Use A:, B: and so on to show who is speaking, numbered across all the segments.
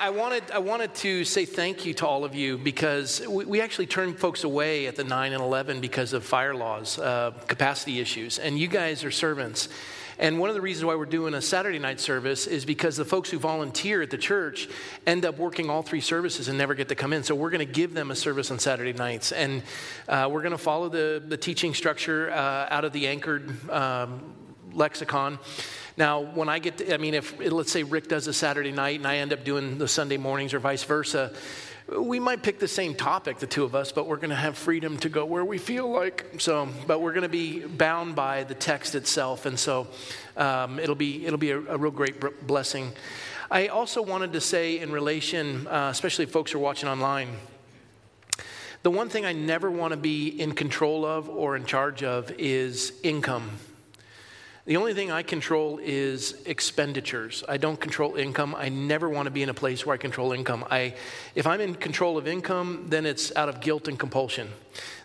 A: I, wanted, I wanted to say thank you to all of you because we, we actually turned folks away at the 9 and 11 because of fire laws, uh, capacity issues, and you guys are servants. And one of the reasons why we're doing a Saturday night service is because the folks who volunteer at the church end up working all three services and never get to come in. So we're going to give them a service on Saturday nights. And uh, we're going to follow the, the teaching structure uh, out of the anchored um, lexicon. Now, when I get, to, I mean, if let's say Rick does a Saturday night and I end up doing the Sunday mornings or vice versa, we might pick the same topic, the two of us, but we're going to have freedom to go where we feel like. So, but we're going to be bound by the text itself, and so um, it'll be it'll be a, a real great blessing. I also wanted to say, in relation, uh, especially if folks are watching online, the one thing I never want to be in control of or in charge of is income. The only thing I control is expenditures. I don't control income. I never want to be in a place where I control income. I, if I'm in control of income, then it's out of guilt and compulsion.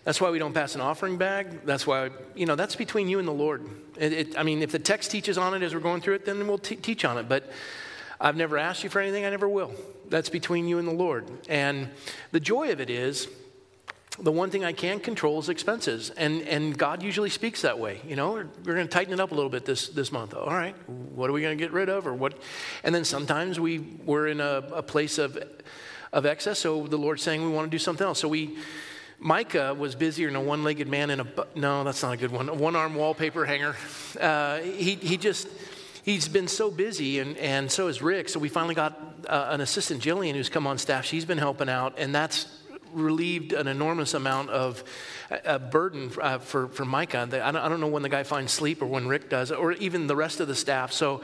A: That's why we don't pass an offering bag. That's why, you know, that's between you and the Lord. It, it, I mean, if the text teaches on it as we're going through it, then we'll t- teach on it. But I've never asked you for anything, I never will. That's between you and the Lord. And the joy of it is, the one thing I can control is expenses. And, and God usually speaks that way. You know, we're, we're going to tighten it up a little bit this, this month. All right, what are we going to get rid of? Or what? And then sometimes we, we're in a, a place of, of excess, so the Lord's saying we want to do something else. So we, Micah was busier than a one legged man in a, no, that's not a good one, a one arm wallpaper hanger. Uh, he, he just, he's been so busy, and, and so is Rick. So we finally got uh, an assistant, Jillian, who's come on staff. She's been helping out, and that's relieved an enormous amount of a burden uh, for, for Micah. I don't, I don't know when the guy finds sleep or when Rick does, or even the rest of the staff. So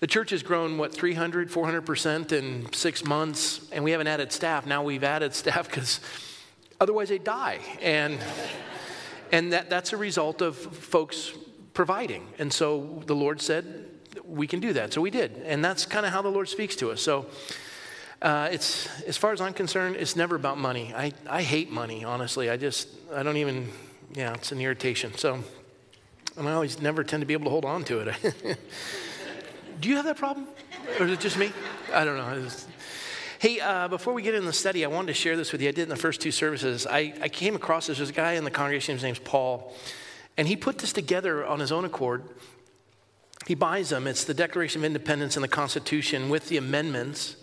A: the church has grown, what, 300, 400% in six months, and we haven't added staff. Now we've added staff because otherwise they die. And, and that, that's a result of folks providing. And so the Lord said, we can do that. So we did. And that's kind of how the Lord speaks to us. So uh, it's, as far as I'm concerned, it's never about money. I, I hate money, honestly. I just, I don't even, yeah, it's an irritation. So, and I always never tend to be able to hold on to it. Do you have that problem? Or is it just me? I don't know. Hey, uh, before we get in the study, I wanted to share this with you. I did in the first two services. I, I came across this. There's a guy in the congregation, his name's Paul, and he put this together on his own accord. He buys them. It's the Declaration of Independence and the Constitution with the amendments.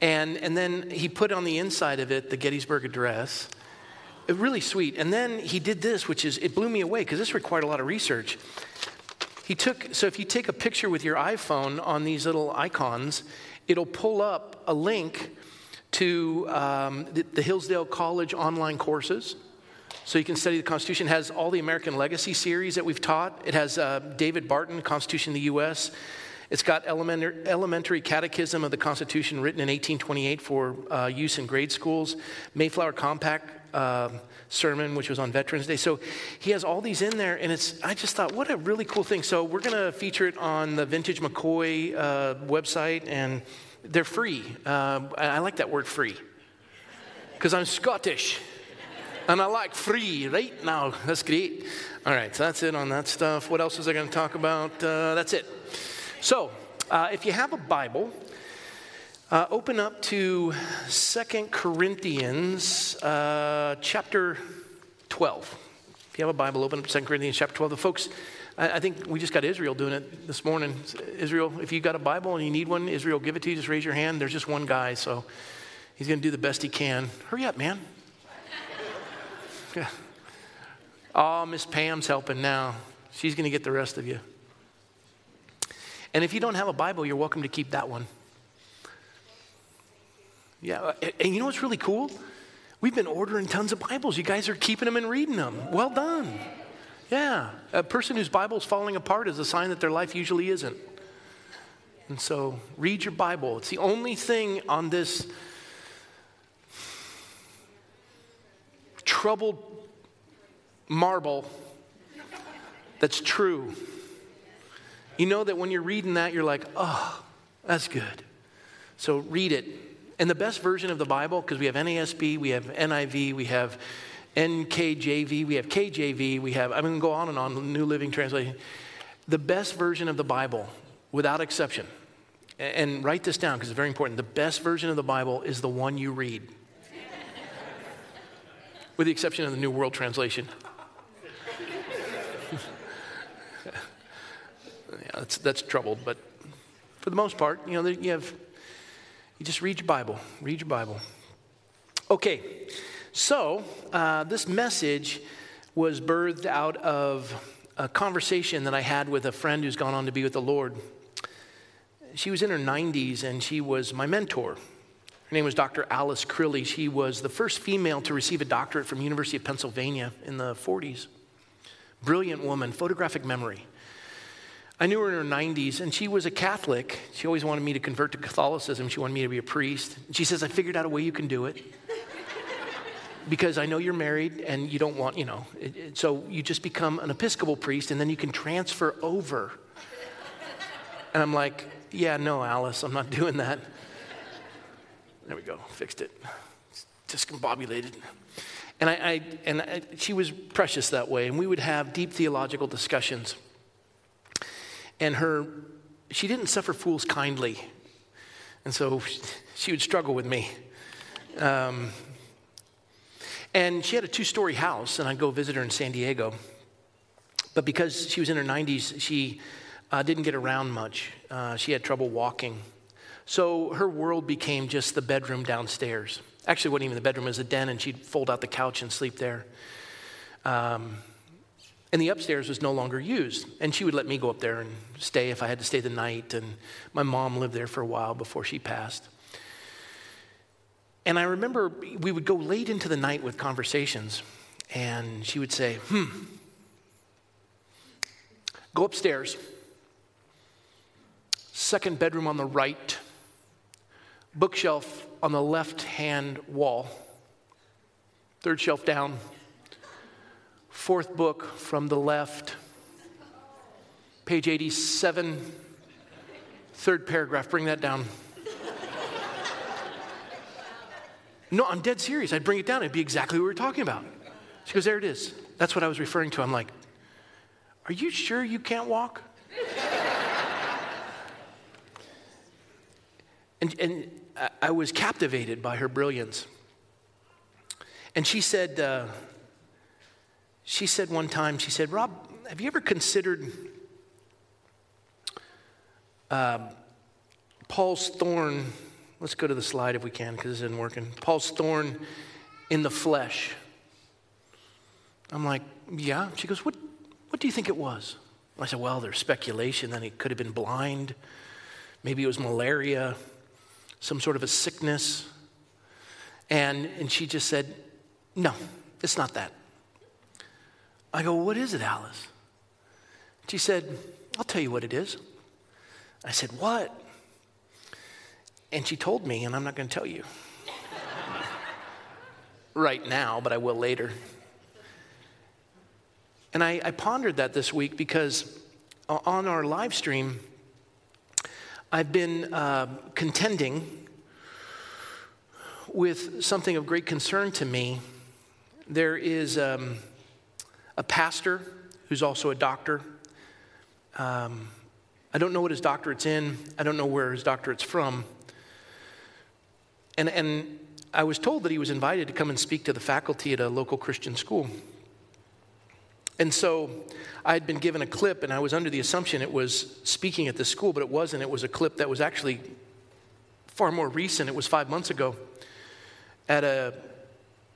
A: And, and then he put on the inside of it the Gettysburg Address. It, really sweet. And then he did this, which is, it blew me away because this required a lot of research. He took, so if you take a picture with your iPhone on these little icons, it'll pull up a link to um, the, the, Hillsdale College online courses. So you can study the Constitution. It has all the American Legacy series that we've taught. It has uh, David Barton, Constitution of the U.S. It's got elementary catechism of the Constitution written in 1828 for uh, use in grade schools, Mayflower Compact uh, sermon, which was on Veterans Day. So he has all these in there, and it's. I just thought, what a really cool thing. So we're going to feature it on the Vintage McCoy uh, website, and they're free. Uh, I like that word free because I'm Scottish. And I like free right now. That's great. All right, so that's it on that stuff. What else was I going to talk about? Uh, that's it. So, uh, if you have a Bible, uh, open up to Second Corinthians uh, chapter 12. If you have a Bible, open up to 2 Corinthians chapter 12. The folks, I, I, think we just got Israel doing it this morning. Israel, if you got a Bible and you need one, Israel, give it to you. Just raise your hand. There's just one guy, so he's going to do the best he can. Hurry up, man. Yeah. Oh, Miss Pam's helping now. She's going to get the rest of you. And if you don't have a Bible, you're welcome to keep that one. Yeah, and you know what's really cool? We've been ordering tons of Bibles. You guys are keeping them and reading them. Well done. Yeah, a person whose Bible's falling apart is a sign that their life usually isn't. And so, read your Bible. It's the only thing on this troubled marble that's true. You know that when you're reading that, you're like, oh, that's good. So read it. And the best version of the Bible, because we have NASB, we have NIV, we have NKJV, we have KJV, we have, I'm going to go on and on, New Living Translation. The best version of the Bible, without exception, And write this down because it's very important. The best version of the Bible is the one you read, with the exception of the New World Translation. That's, that's troubled, but for the most part, you know, you have, you just read your Bible, read your Bible. Okay, so uh, this message was birthed out of a conversation that I had with a friend who's gone on to be with the Lord. She was in her 90s and she was my mentor. Her name was Dr. Alice Crilly. She was the first female to receive a doctorate from University of Pennsylvania in the 40s. Brilliant woman, photographic memory. I knew her in her 90s, and she was a Catholic. She always wanted me to convert to Catholicism. She wanted me to be a priest. She says, I figured out a way you can do it because I know you're married and you don't want, you know, it, it, so you just become an Episcopal priest and then you can transfer over. And I'm like, yeah, no, Alice, I'm not doing that. There we go, fixed it. Discombobulated. And, I, I and I, she was precious that way, and we would have deep theological discussions. And her, she didn't suffer fools kindly. And so she would struggle with me. Um, and she had a two story house, and I'd go visit her in San Diego. But because she was in her 90s, she uh, didn't get around much. Uh, she had trouble walking. So her world became just the bedroom downstairs. Actually, it wasn't even the bedroom, it was a den, and she'd fold out the couch and sleep there. Um, and the upstairs was no longer used. And she would let me go up there and stay if I had to stay the night. And my mom lived there for a while before she passed. And I remember we would go late into the night with conversations, and she would say, Hmm, go upstairs. Second bedroom on the right, bookshelf on the left hand wall, third shelf down, fourth book from the left, page 87, third paragraph, bring that down. No, I'm dead serious. I'd bring it down. It'd be exactly what we were talking about. She goes, There it is. That's what I was referring to. I'm like, Are you sure you can't walk? and, and I was captivated by her brilliance. And she said, uh, she said one time, she said, Rob, have you ever considered uh, Paul's thorn Let's go to the slide if we can because this isn't working. Paul's thorn in the flesh. I'm like, yeah. She goes, what, what do you think it was? I said, well, there's speculation that he could have been blind. Maybe it was malaria, some sort of a sickness. And, and she just said, no, it's not that. I go, what is it, Alice? She said, I'll tell you what it is. I said, what? And she told me, and I'm not going to tell you right now, but I will later. And I, I, pondered that this week because on our live stream, I've been uh, contending with something of great concern to me. There is um, a pastor who's also a doctor. Um, I don't know what his doctorate's in, I don't know where his doctorate's from. And, and I was told that he was invited to come and speak to the faculty at a local Christian school. And so I had been given a clip, and I was under the assumption it was speaking at the school, but it wasn't. It was a clip that was actually far more recent. It was five months ago at a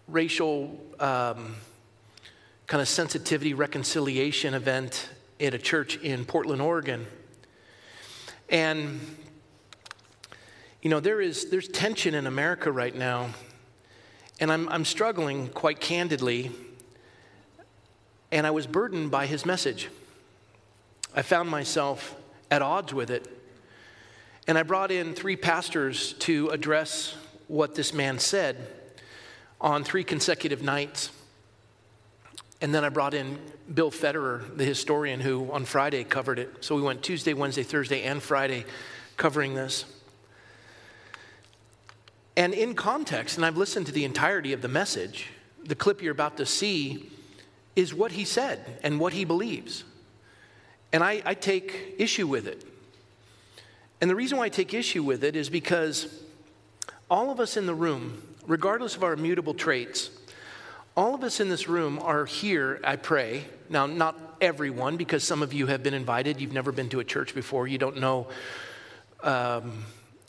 A: racial um, kind of sensitivity reconciliation event at a church in Portland, Oregon. And you know, there is, there's tension in America right now, and I'm, I'm struggling quite candidly, and I was burdened by his message. I found myself at odds with it, and I brought in three pastors to address what this man said on three consecutive nights. And then I brought in Bill Federer, the historian, who on Friday covered it. So we went Tuesday, Wednesday, Thursday, and Friday covering this. And in context, and I've listened to the entirety of the message, the clip you're about to see is what he said and what he believes. And I, I take issue with it. And the reason why I take issue with it is because all of us in the room, regardless of our immutable traits, all of us in this room are here, I pray. Now, not everyone, because some of you have been invited. You've never been to a church before. You don't know. Um,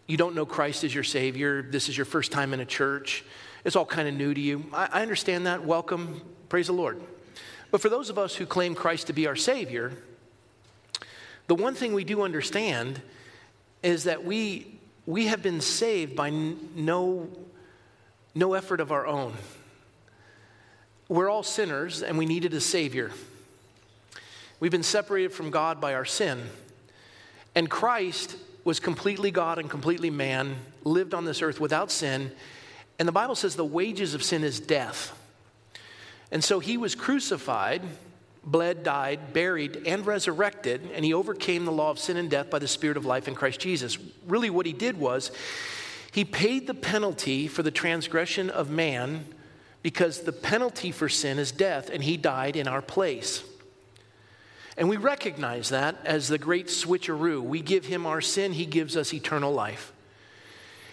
A: you don't know Christ as your Savior. This is your first time in a church. It's all kind of new to you. I, I understand that. Welcome. Praise the Lord. But for those of us who claim Christ to be our Savior, the one thing we do understand is that we, we have been saved by no, no effort of our own. We're all sinners and we needed a Savior. We've been separated from God by our sin. And Christ was completely God and completely man, lived on this earth without sin. And the Bible says the wages of sin is death. And so he was crucified bled, died, buried, and resurrected, and he overcame the law of sin and death by the Spirit of life in Christ Jesus. Really, what he did was he paid the penalty for the transgression of man because the penalty for sin is death, and he died in our place. And we recognize that as the great switcheroo. We give him our sin, he gives us eternal life.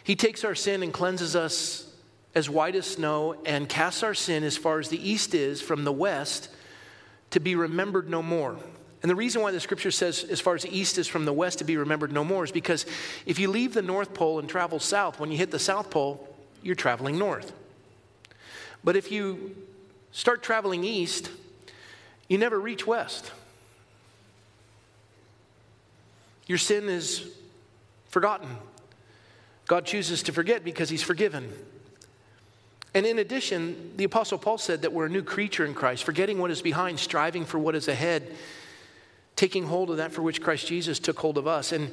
A: He takes our sin and cleanses us as white as snow and casts our sin as far as the east is from the west to be remembered no more. And the reason why the scripture says, as far as the east is from the west, to be remembered no more, is because if you leave the North Pole and travel south, when you hit the South Pole, you're traveling north. But if you start traveling east, you never reach west. Your sin is forgotten. God chooses to forget because He's forgiven. And in addition, the Apostle Paul said that we're a new creature in Christ, forgetting what is behind, striving for what is ahead, taking hold of that for which Christ Jesus took hold of us. And,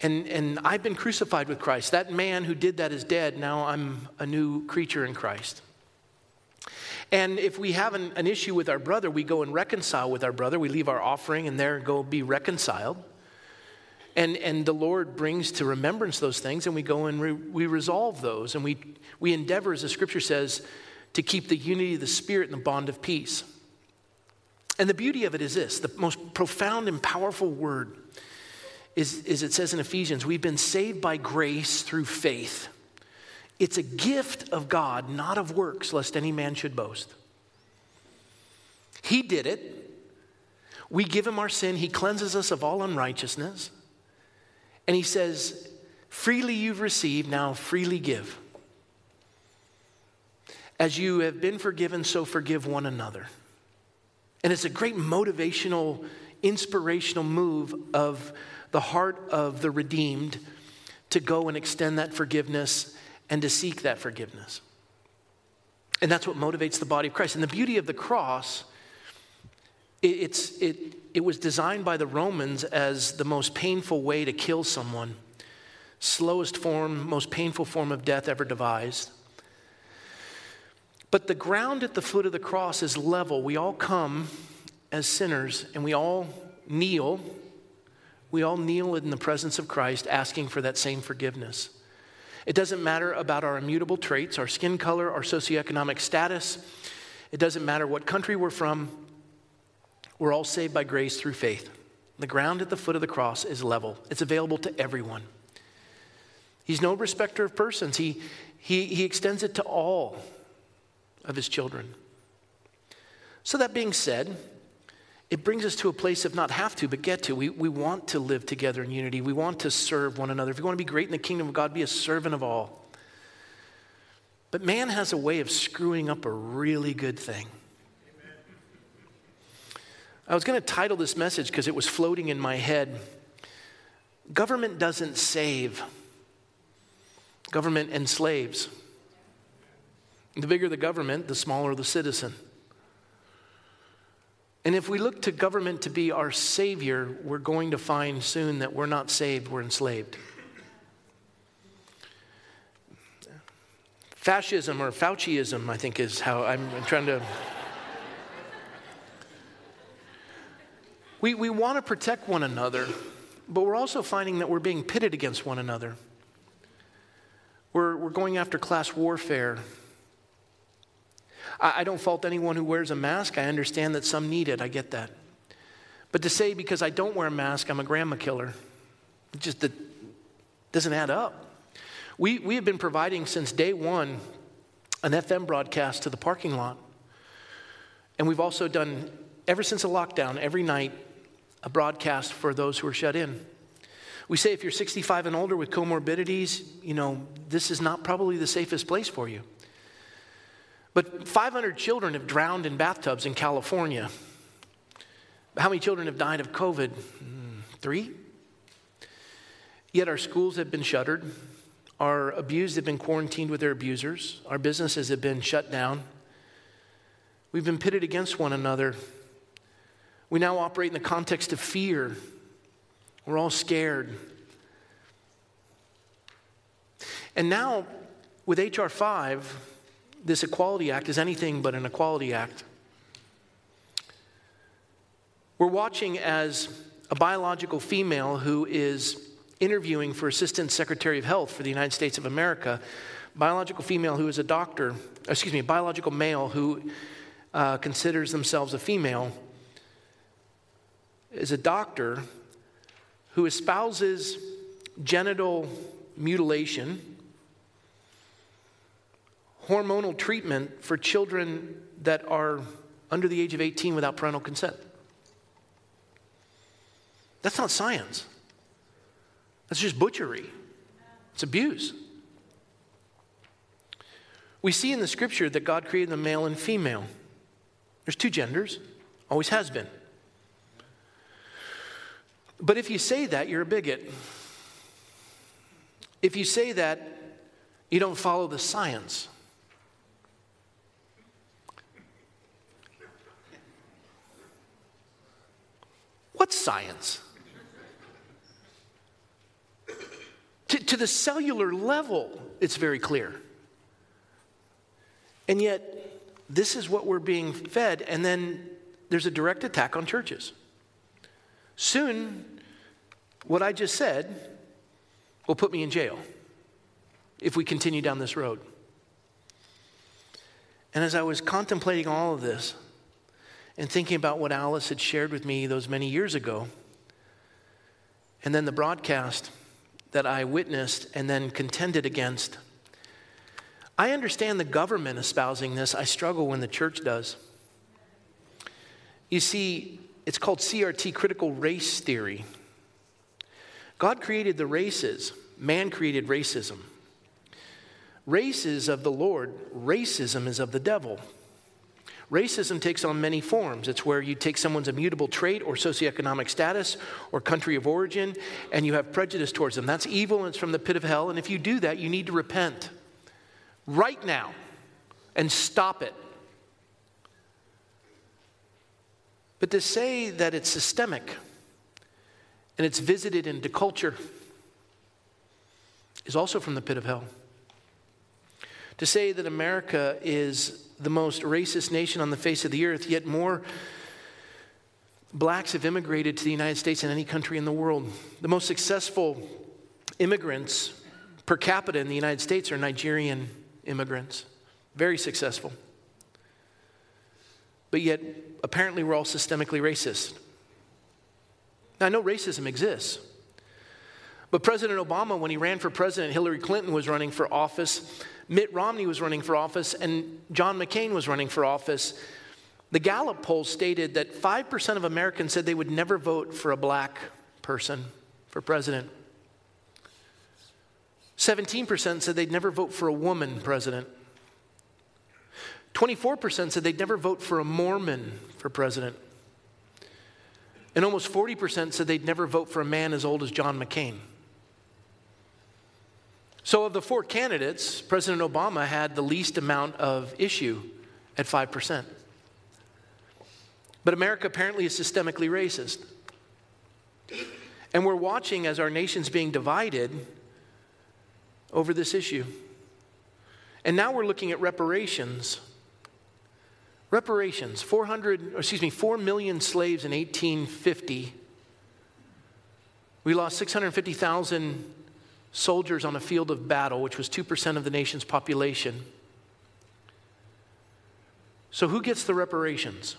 A: and, and I've been crucified with Christ. That man who did that is dead. Now I'm a new creature in Christ. And if we have an, an issue with our brother, we go and reconcile with our brother. We leave our offering and there and go be reconciled. And, and the Lord brings to remembrance those things, and we go and re, we resolve those. And we, we endeavor, as the scripture says, to keep the unity of the Spirit and the bond of peace. And the beauty of it is this the most profound and powerful word is, is it says in Ephesians, we've been saved by grace through faith. It's a gift of God, not of works, lest any man should boast. He did it. We give him our sin, he cleanses us of all unrighteousness. And he says, Freely you've received, now freely give. As you have been forgiven, so forgive one another. And it's a great motivational, inspirational move of the heart of the redeemed to go and extend that forgiveness and to seek that forgiveness. And that's what motivates the body of Christ. And the beauty of the cross, it, it's, it, it was designed by the Romans as the most painful way to kill someone, slowest form, most painful form of death ever devised. But the ground at the foot of the cross is level. We all come as sinners and we all kneel. We all kneel in the presence of Christ asking for that same forgiveness. It doesn't matter about our immutable traits, our skin color, our socioeconomic status. It doesn't matter what country we're from. We're all saved by grace through faith. The ground at the foot of the cross is level, it's available to everyone. He's no respecter of persons, he, he, he extends it to all of his children. So, that being said, it brings us to a place of not have to, but get to. We, we want to live together in unity. We want to serve one another. If you want to be great in the kingdom of God, be a servant of all. But man has a way of screwing up a really good thing. I was going to title this message because it was floating in my head. Government doesn't save, government enslaves. The bigger the government, the smaller the citizen. And if we look to government to be our savior, we're going to find soon that we're not saved, we're enslaved. Fascism or Fauciism, I think, is how I'm trying to. We, we want to protect one another, but we're also finding that we're being pitted against one another. We're, we're going after class warfare. I, I don't fault anyone who wears a mask. I understand that some need it. I get that. But to say because I don't wear a mask, I'm a grandma killer, It just it doesn't add up. We, we have been providing since day one an FM broadcast to the parking lot. And we've also done, ever since the lockdown, every night, a broadcast for those who are shut in. We say if you're 65 and older with comorbidities, you know, this is not probably the safest place for you. But 500 children have drowned in bathtubs in California. How many children have died of COVID? Hmm, three? Yet our schools have been shuttered. Our abused have been quarantined with their abusers. Our businesses have been shut down. We've been pitted against one another. We now operate in the context of fear. We're all scared. And now, with H.R. 5, this Equality Act is anything but an Equality Act. We're watching as a biological female who is interviewing for Assistant Secretary of Health for the United States of America, biological female who is a doctor, excuse me, biological male who uh, considers themselves a female, is a doctor who espouses genital mutilation, hormonal treatment for children that are under the age of 18 without parental consent. That's not science. That's just butchery, it's abuse. We see in the scripture that God created the male and female. There's two genders, always has been. But if you say that, you're a bigot. If you say that, you don't follow the science. What's science? To, to the cellular level, it's very clear. And yet, this is what we're being fed, and then there's a direct attack on churches. Soon, what I just said will put me in jail if we continue down this road. And as I was contemplating all of this and thinking about what Alice had shared with me those many years ago, and then the broadcast, that I witnessed and then contended against. I understand the government espousing this. I struggle when the church does. You see, it's called CRT, critical race theory. God created the races, man created racism. Race is of the Lord, racism is of the devil. Racism takes on many forms. It's where you take someone's immutable trait or socioeconomic status or country of origin and you have prejudice towards them. That's evil and it's from the pit of hell. And if you do that, you need to repent right now and stop it. But to say that it's systemic and it's visited into culture is also from the pit of hell. To say that America is the most racist nation on the face of the earth, yet more blacks have immigrated to the United States than any country in the world. The most successful immigrants per capita in the United States are Nigerian immigrants. Very successful. But yet, apparently, we're all systemically racist. Now, I know racism exists. But President Obama, when he ran for president, Hillary Clinton was running for office. Mitt Romney was running for office and John McCain was running for office, the Gallup poll stated that 5% of Americans said they would never vote for a black person for president. 17% said they'd never vote for a woman president. 24% said they'd never vote for a Mormon for president. And almost 40% said they'd never vote for a man as old as John McCain. So, of the four candidates, President Obama had the least amount of issue at 5%. But America apparently is systemically racist. And we're watching as our nation's being divided over this issue. And now we're looking at reparations. Reparations, 400, excuse me, 4 million slaves in 1850. We lost 650,000 soldiers on a field of battle, which was 2% of the nation's population. So, who gets the reparations?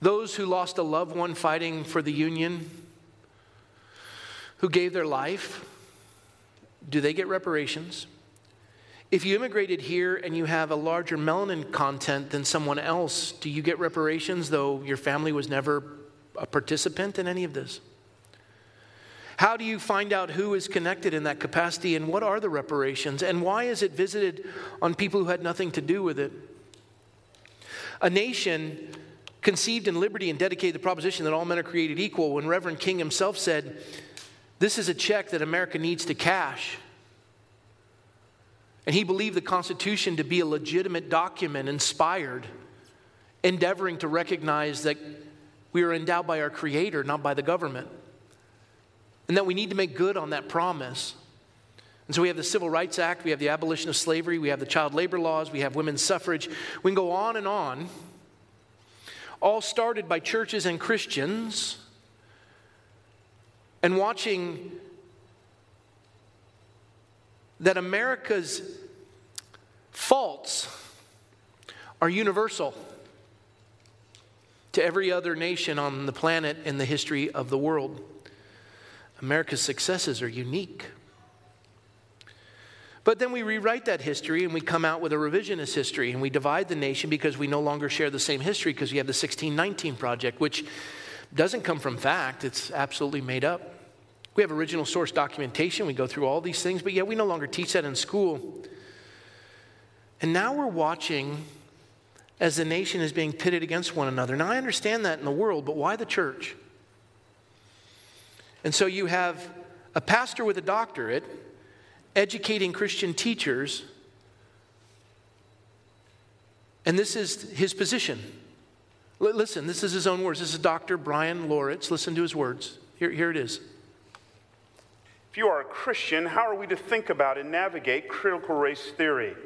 A: Those who lost a loved one fighting for the Union, who gave their life, do they get reparations? If you immigrated here and you have a larger melanin content than someone else, do you get reparations though your family was never a participant in any of this? How do you find out who is connected in that capacity and what are the reparations and why is it visited on people who had nothing to do with it? A nation conceived in liberty and dedicated the proposition that all men are created equal when Reverend King himself said, This is a check that America needs to cash. And he believed the Constitution to be a legitimate document inspired, endeavoring to recognize that we are endowed by our Creator, not by the government and that we need to make good on that promise. And so we have the Civil Rights Act, we have the abolition of slavery, we have the child labor laws, we have women's suffrage. We can go on and on, all started by churches and Christians, and watching that America's faults are universal to every other nation on the planet in the history of the world. America's successes are unique. But then we rewrite that history and we come out with a revisionist history and we divide the nation because we no longer share the same history because we have the 1619 Project, which doesn't come from fact, it's absolutely made up. We have original source documentation, we go through all these things, but yet we no longer teach that in school. And now we're watching as the nation is being pitted against one another. Now I understand that in the world, but why the church? And so you have a pastor with a doctorate educating Christian teachers, and this is his position. L- listen, this is his own words. This is Dr. Bryan Loritts. Listen to his words. Here, here it is.
B: If you are a Christian, how are we to think about and navigate critical race theory?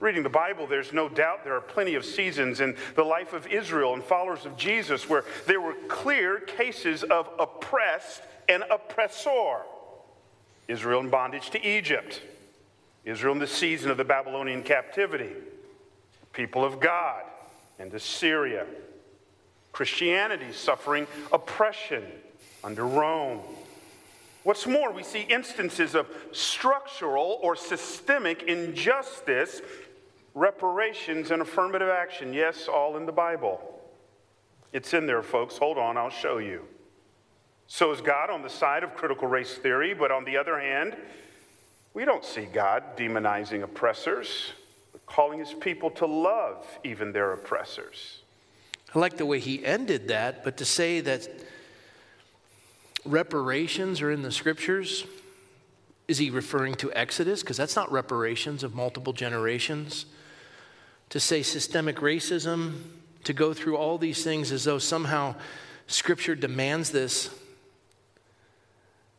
B: Reading the Bible, there's no doubt there are plenty of seasons in the life of Israel and followers of Jesus where there were clear cases of oppressed and oppressor. Israel in bondage to Egypt, Israel in the season of the Babylonian captivity, people of God and Assyria, Christianity suffering oppression under Rome. What's more, we see instances of structural or systemic injustice, reparations, and affirmative action. Yes, all in the Bible. It's in there, folks. Hold on, I'll show you. So is God on the side of critical race theory, but on the other hand, we don't see God demonizing oppressors, but calling his people to love even their oppressors.
A: I like the way he ended that, but to say that reparations are in the scriptures, is he referring to Exodus? Because that's not reparations of multiple generations. To say systemic racism, to go through all these things as though somehow scripture demands this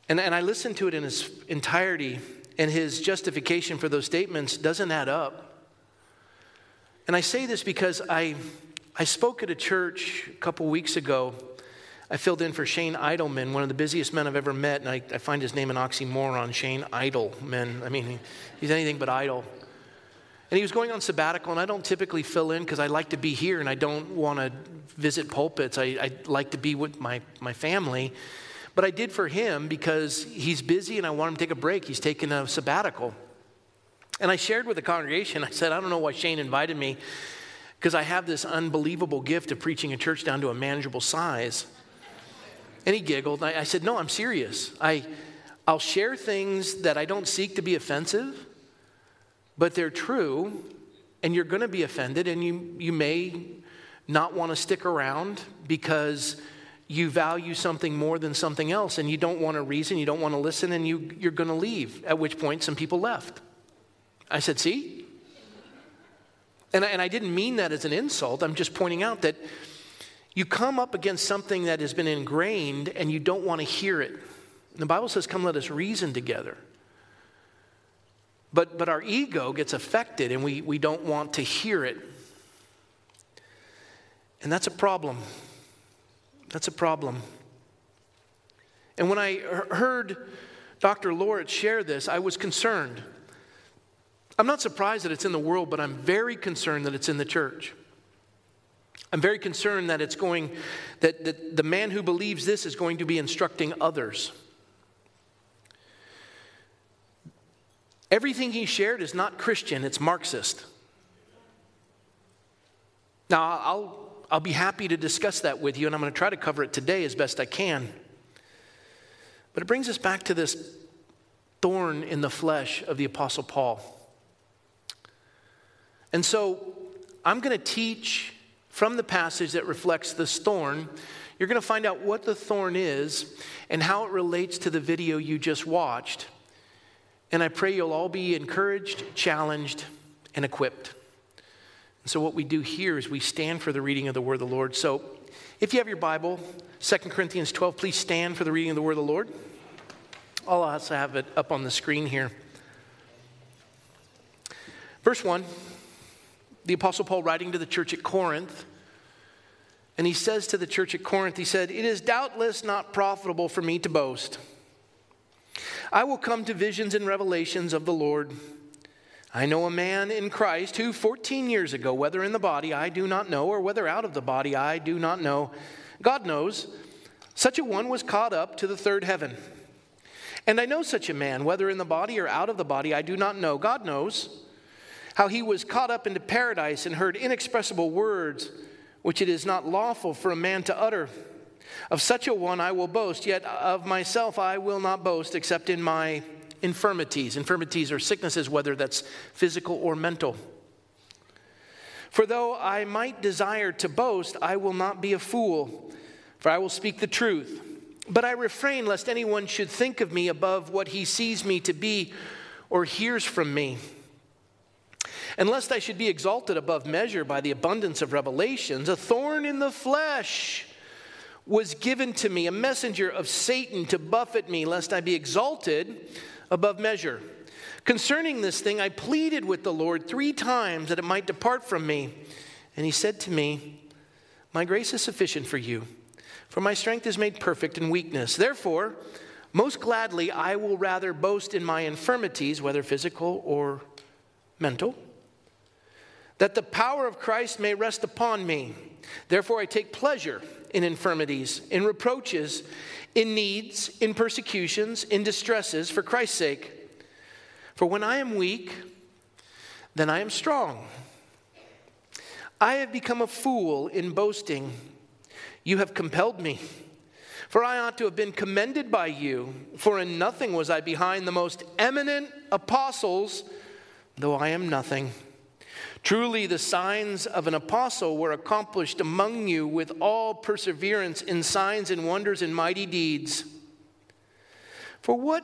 A: and, and I listened to it in its entirety, and his justification for those statements doesn't add up. And I say this because I, I spoke at a church a couple weeks ago. I filled in for Shane Idleman, one of the busiest men I've ever met, and I, I find his name an oxymoron, Shane Idleman. I mean, he's anything but idle. And he was going on sabbatical, and I don't typically fill in because I like to be here and I don't want to visit pulpits. I, I like to be with my, my family. But I did for him because he's busy and I want him to take a break. He's taking a sabbatical. And I shared with the congregation, I said, I don't know why Shane invited me because I have this unbelievable gift of preaching a church down to a manageable size. And he giggled. I, I said, No, I'm serious. I, I'll share things that I don't seek to be offensive, but they're true, and you're going to be offended, and you, you may not want to stick around because you value something more than something else and you don't want to reason, you don't want to listen, and you, you're going to leave. At which point, some people left. I said, See? And I, and I didn't mean that as an insult. I'm just pointing out that you come up against something that has been ingrained and you don't want to hear it. The Bible says, Come, let us reason together. But, but our ego gets affected and we, we don't want to hear it. And that's a problem. That's a problem. And when I heard Dr. Loritts share this, I was concerned. I'm not surprised that it's in the world, but I'm very concerned that it's in the church. I'm very concerned that it's going, that, that the man who believes this is going to be instructing others. Everything he shared is not Christian, it's Marxist. Now, I'll, I'll be happy to discuss that with you, and I'm going to try to cover it today as best I can. But it brings us back to this thorn in the flesh of the Apostle Paul. And so I'm going to teach from the passage that reflects this thorn. You're going to find out what the thorn is and how it relates to the video you just watched. And I pray you'll all be encouraged, challenged, and equipped. So, what we do here is we stand for the reading of the word of the Lord. So, if you have your Bible, 2 Corinthians 12, please stand for the reading of the word of the Lord. I'll also have it up on the screen here. Verse 1, the Apostle Paul writing to the church at Corinth. And he says to the church at Corinth, he said, It is doubtless not profitable for me to boast. I will come to visions and revelations of the Lord. I know a man in Christ who 14 years ago, whether in the body I do not know, or whether out of the body I do not know, God knows, such a one was caught up to the third heaven. And I know such a man, whether in the body or out of the body, I do not know. God knows how he was caught up into paradise and heard inexpressible words which it is not lawful for a man to utter. Of such a one I will boast, yet of myself I will not boast except in my infirmities. Infirmities are sicknesses, whether that's physical or mental. For though I might desire to boast, I will not be a fool, for I will speak the truth. But I refrain lest anyone should think of me above what he sees me to be or hears from me. And lest I should be exalted above measure by the abundance of revelations, a thorn in the flesh was given to me, a messenger of Satan to buffet me, lest I be exalted above measure. Concerning this thing, I pleaded with the Lord three times that it might depart from me. And he said to me, My grace is sufficient for you, for my strength is made perfect in weakness. Therefore, most gladly, I will rather boast in my infirmities, whether physical or mental, that the power of Christ may rest upon me. Therefore, I take pleasure in infirmities, in reproaches, in needs, in persecutions, in distresses for Christ's sake. For when I am weak, then I am strong. I have become a fool in boasting. You have compelled me. For I ought to have been commended by you, for in nothing was I behind the most eminent apostles, though I am nothing. Truly, the signs of an apostle were accomplished among you with all perseverance in signs and wonders and mighty deeds. For what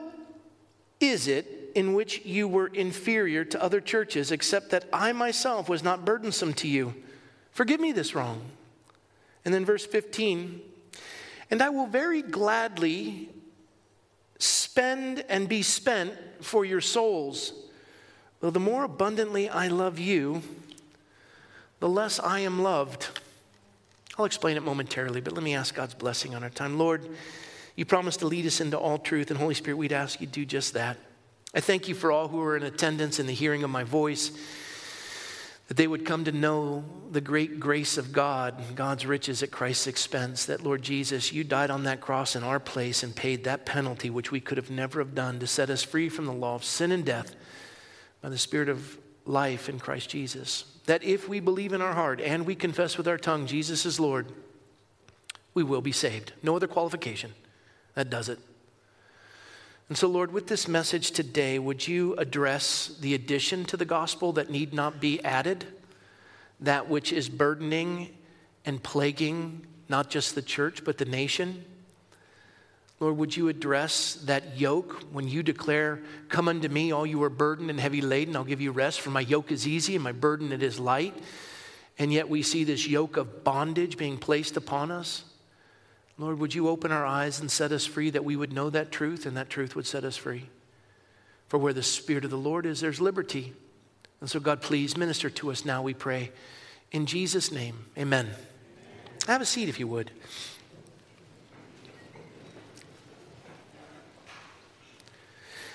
A: is it in which you were inferior to other churches, except that I myself was not burdensome to you? Forgive me this wrong. And then verse 15, and I will very gladly spend and be spent for your souls Though the more abundantly I love you, the less I am loved. I'll explain it momentarily, but let me ask God's blessing on our time. Lord, you promised to lead us into all truth, and Holy Spirit, we'd ask you to do just that. I thank you for all who are in attendance in the hearing of my voice, that they would come to know the great grace of God, God's riches at Christ's expense, that Lord Jesus, you died on that cross in our place and paid that penalty which we could have never have done to set us free from the law of sin and death by the Spirit of life in Christ Jesus. That if we believe in our heart and we confess with our tongue Jesus is Lord, we will be saved. No other qualification. That does it. And so, Lord, with this message today, would you address the addition to the gospel that need not be added? That which is burdening and plaguing not just the church, but the nation? Lord, would you address that yoke when you declare, Come unto me, all you are burdened and heavy laden, I'll give you rest, for my yoke is easy and my burden it is light. And yet we see this yoke of bondage being placed upon us. Lord, would you open our eyes and set us free that we would know that truth and that truth would set us free? For where the Spirit of the Lord is, there's liberty. And so, God, please minister to us now, we pray. In Jesus' name, amen. amen. Have a seat if you would.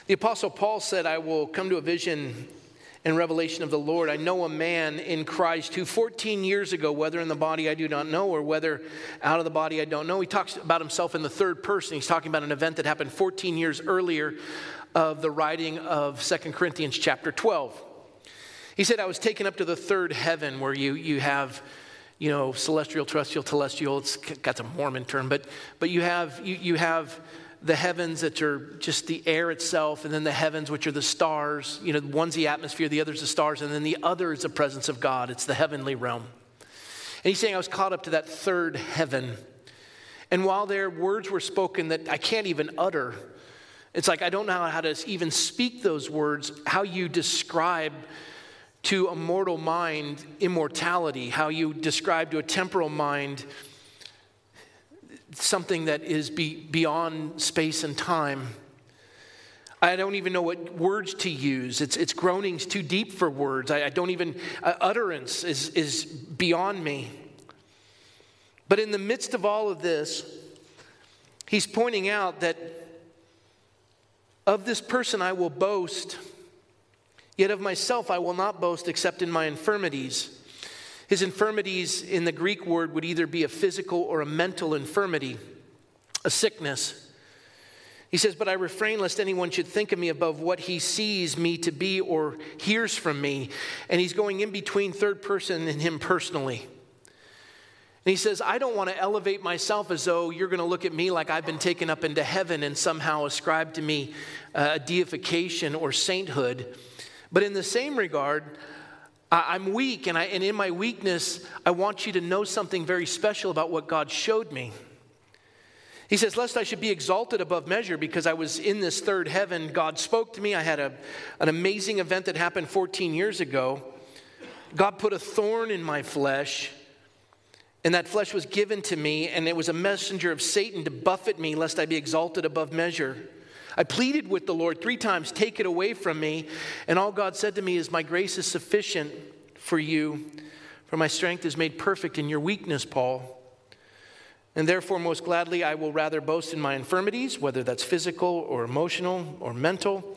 A: The Apostle Paul said, I will come to a vision and revelation of the Lord. I know a man in Christ who 14 years ago, whether in the body I do not know or whether out of the body I don't know, he talks about himself in the third person. He's talking about an event that happened 14 years earlier of the writing of Second Corinthians chapter 12. He said, I was taken up to the third heaven where you, you have you know, celestial, terrestrial, telestial. It's got a Mormon term, but, but you, have, you, you have the heavens that are just the air itself, and then the heavens, which are the stars. You know, one's the atmosphere, the other's the stars, and then the other is the presence of God. It's the heavenly realm. And he's saying, I was caught up to that third heaven. And while their words were spoken that I can't even utter, it's like I don't know how to even speak those words, how you describe to a mortal mind immortality, how you describe to a temporal mind something that is be, beyond space and time. I don't even know what words to use. It's, it's groanings too deep for words. I, I don't even, uh, utterance is, is beyond me. But in the midst of all of this, he's pointing out that of this person I will boast Yet of myself I will not boast except in my infirmities. His infirmities in the Greek word would either be a physical or a mental infirmity, a sickness. He says, But I refrain lest anyone should think of me above what he sees me to be or hears from me. And he's going in between third person and him personally. And he says, I don't want to elevate myself as though you're going to look at me like I've been taken up into heaven and somehow ascribe to me uh, a deification or sainthood. But in the same regard, I'm weak, and, I, and in my weakness, I want you to know something very special about what God showed me. He says, Lest I should be exalted above measure because I was in this third heaven, God spoke to me. I had a, an amazing event that happened 14 years ago. God put a thorn in my flesh, and that flesh was given to me, and it was a messenger of Satan to buffet me, lest I be exalted above measure. I pleaded with the Lord three times, take it away from me. And all God said to me is, My grace is sufficient for you, for my strength is made perfect in your weakness, Paul. And therefore, most gladly, I will rather boast in my infirmities, whether that's physical or emotional or mental,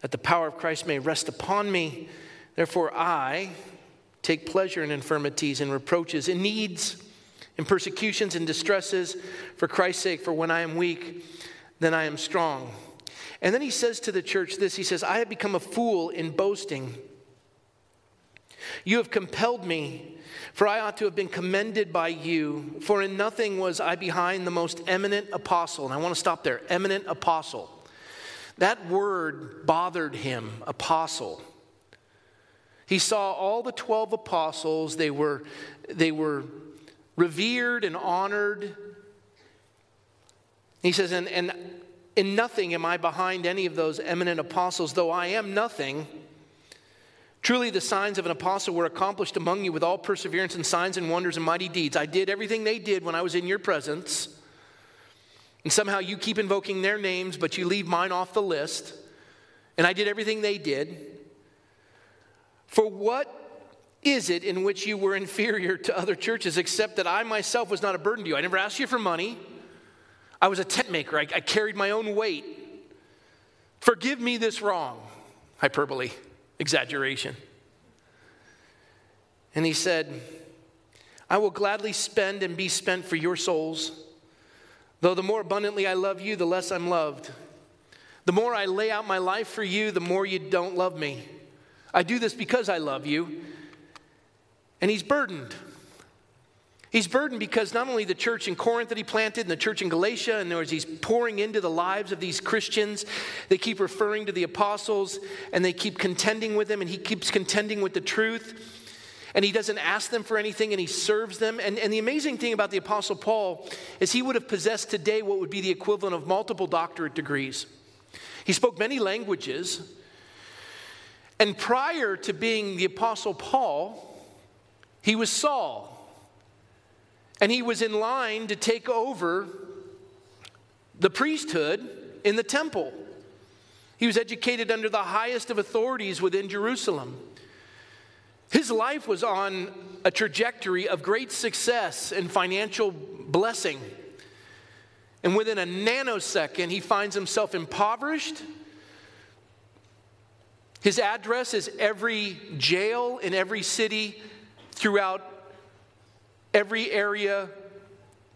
A: that the power of Christ may rest upon me. Therefore, I take pleasure in infirmities and reproaches, in needs, in persecutions and distresses, for Christ's sake. For when I am weak, then I am strong. And then he says to the church this He says, I have become a fool in boasting. You have compelled me, for I ought to have been commended by you. For in nothing was I behind the most eminent apostle. And I want to stop there eminent apostle. That word bothered him, apostle. He saw all the 12 apostles, they were, they were revered and honored. He says, and, and in nothing am I behind any of those eminent apostles, though I am nothing. Truly, the signs of an apostle were accomplished among you with all perseverance and signs and wonders and mighty deeds. I did everything they did when I was in your presence. And somehow you keep invoking their names, but you leave mine off the list. And I did everything they did. For what is it in which you were inferior to other churches, except that I myself was not a burden to you? I never asked you for money. I was a tent maker, I, I carried my own weight. Forgive me this wrong. Hyperbole, exaggeration. And he said, I will gladly spend and be spent for your souls. Though the more abundantly I love you, the less I'm loved. The more I lay out my life for you, the more you don't love me. I do this because I love you. And he's burdened. He's burdened because not only the church in Corinth that he planted and the church in Galatia, and as he's pouring into the lives of these Christians, they keep referring to the apostles and they keep contending with them, and he keeps contending with the truth. And he doesn't ask them for anything and he serves them. And, and the amazing thing about the Apostle Paul is he would have possessed today what would be the equivalent of multiple doctorate degrees. He spoke many languages. And prior to being the Apostle Paul, he was Saul. And he was in line to take over the priesthood in the temple. He was educated under the highest of authorities within Jerusalem. His life was on a trajectory of great success and financial blessing. And within a nanosecond, he finds himself impoverished. His address is every jail in every city throughout every area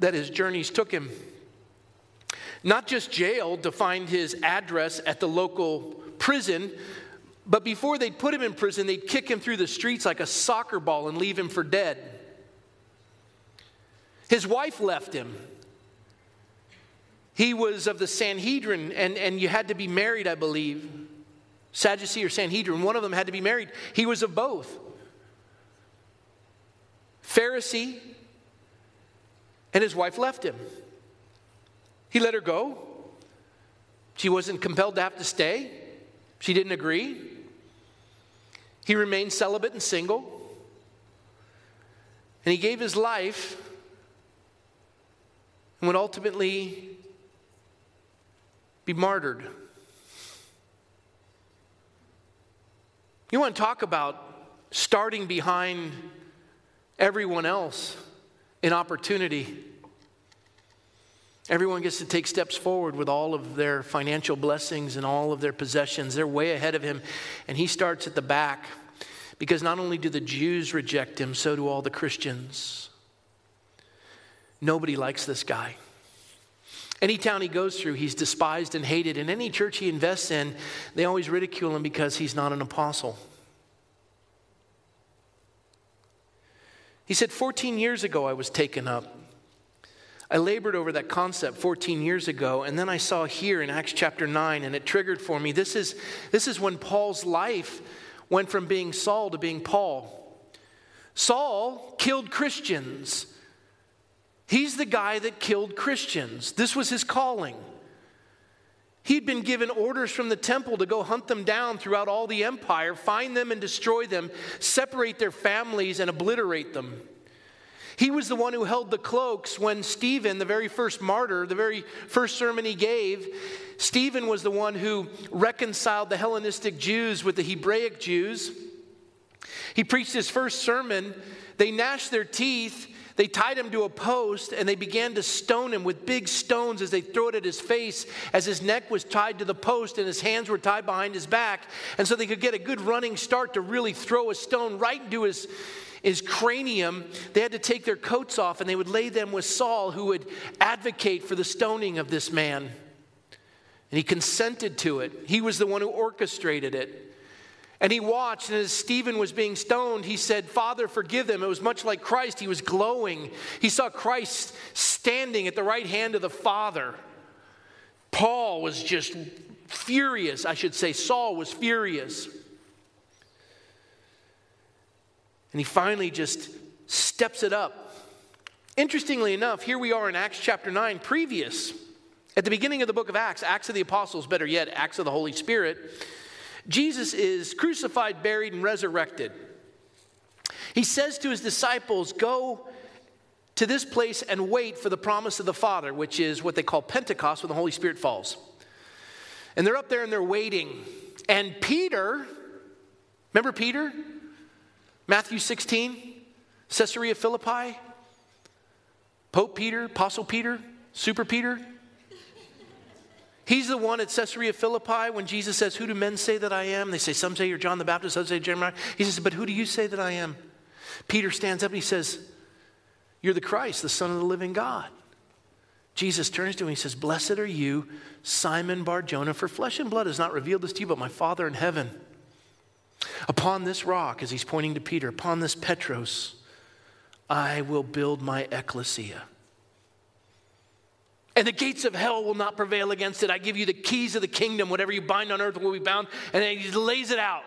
A: that his journeys took him. Not just jail to find his address at the local prison, but before they'd put him in prison, they'd kick him through the streets like a soccer ball and leave him for dead. His wife left him. He was of the Sanhedrin, and, and you had to be married, I believe. Sadducee or Sanhedrin, one of them had to be married. He was of both. Pharisee, and his wife left him. He let her go. She wasn't compelled to have to stay, she didn't agree. He remained celibate and single. And he gave his life and would ultimately be martyred. You want to talk about starting behind everyone else an opportunity. Everyone gets to take steps forward with all of their financial blessings and all of their possessions. They're way ahead of him, and he starts at the back because not only do the Jews reject him, so do all the Christians. Nobody likes this guy. Any town he goes through, he's despised and hated. In any church he invests in, they always ridicule him because he's not an apostle. He said, 14 years ago I was taken up. I labored over that concept 14 years ago, and then I saw here in Acts chapter 9, and it triggered for me. This is, this is when Paul's life went from being Saul to being Paul. Saul killed Christians. He's the guy that killed Christians. This was his calling. He'd been given orders from the temple to go hunt them down throughout all the empire, find them and destroy them, separate their families and obliterate them. He was the one who held the cloaks when Stephen, the very first martyr, the very first sermon he gave, Stephen was the one who reconciled the Hellenistic Jews with the Hebraic Jews. He preached his first sermon. They gnashed their teeth. They tied him to a post and they began to stone him with big stones as they threw it at his face, as his neck was tied to the post and his hands were tied behind his back. And so they could get a good running start to really throw a stone right into his, his cranium, they had to take their coats off and they would lay them with Saul, who would advocate for the stoning of this man. And he consented to it. He was the one who orchestrated it. And he watched, and as Stephen was being stoned, he said, Father, forgive them. It was much like Christ. He was glowing. He saw Christ standing at the right hand of the Father. Paul was just furious. I should say, Saul was furious. And he finally just steps it up. Interestingly enough, here we are in Acts chapter 9, previous, at the beginning of the book of Acts, Acts of the Apostles, better yet, Acts of the Holy Spirit. Jesus is crucified, buried, and resurrected. He says to his disciples, Go to this place and wait for the promise of the Father, which is what they call Pentecost when the Holy Spirit falls. And they're up there and they're waiting. And Peter, remember Peter? Matthew 16, Caesarea Philippi, Pope Peter, Apostle Peter, Super Peter. He's the one at Caesarea Philippi when Jesus says, Who do men say that I am? They say, Some say you're John the Baptist, some say Jeremiah. He says, But who do you say that I am? Peter stands up and he says, You're the Christ, the Son of the living God. Jesus turns to him and he says, Blessed are you, Simon Bar Jonah, for flesh and blood has not revealed this to you, but my Father in heaven. Upon this rock, as he's pointing to Peter, upon this Petros, I will build my ecclesia. And the gates of hell will not prevail against it. I give you the keys of the kingdom. Whatever you bind on earth will be bound. And he lays it out.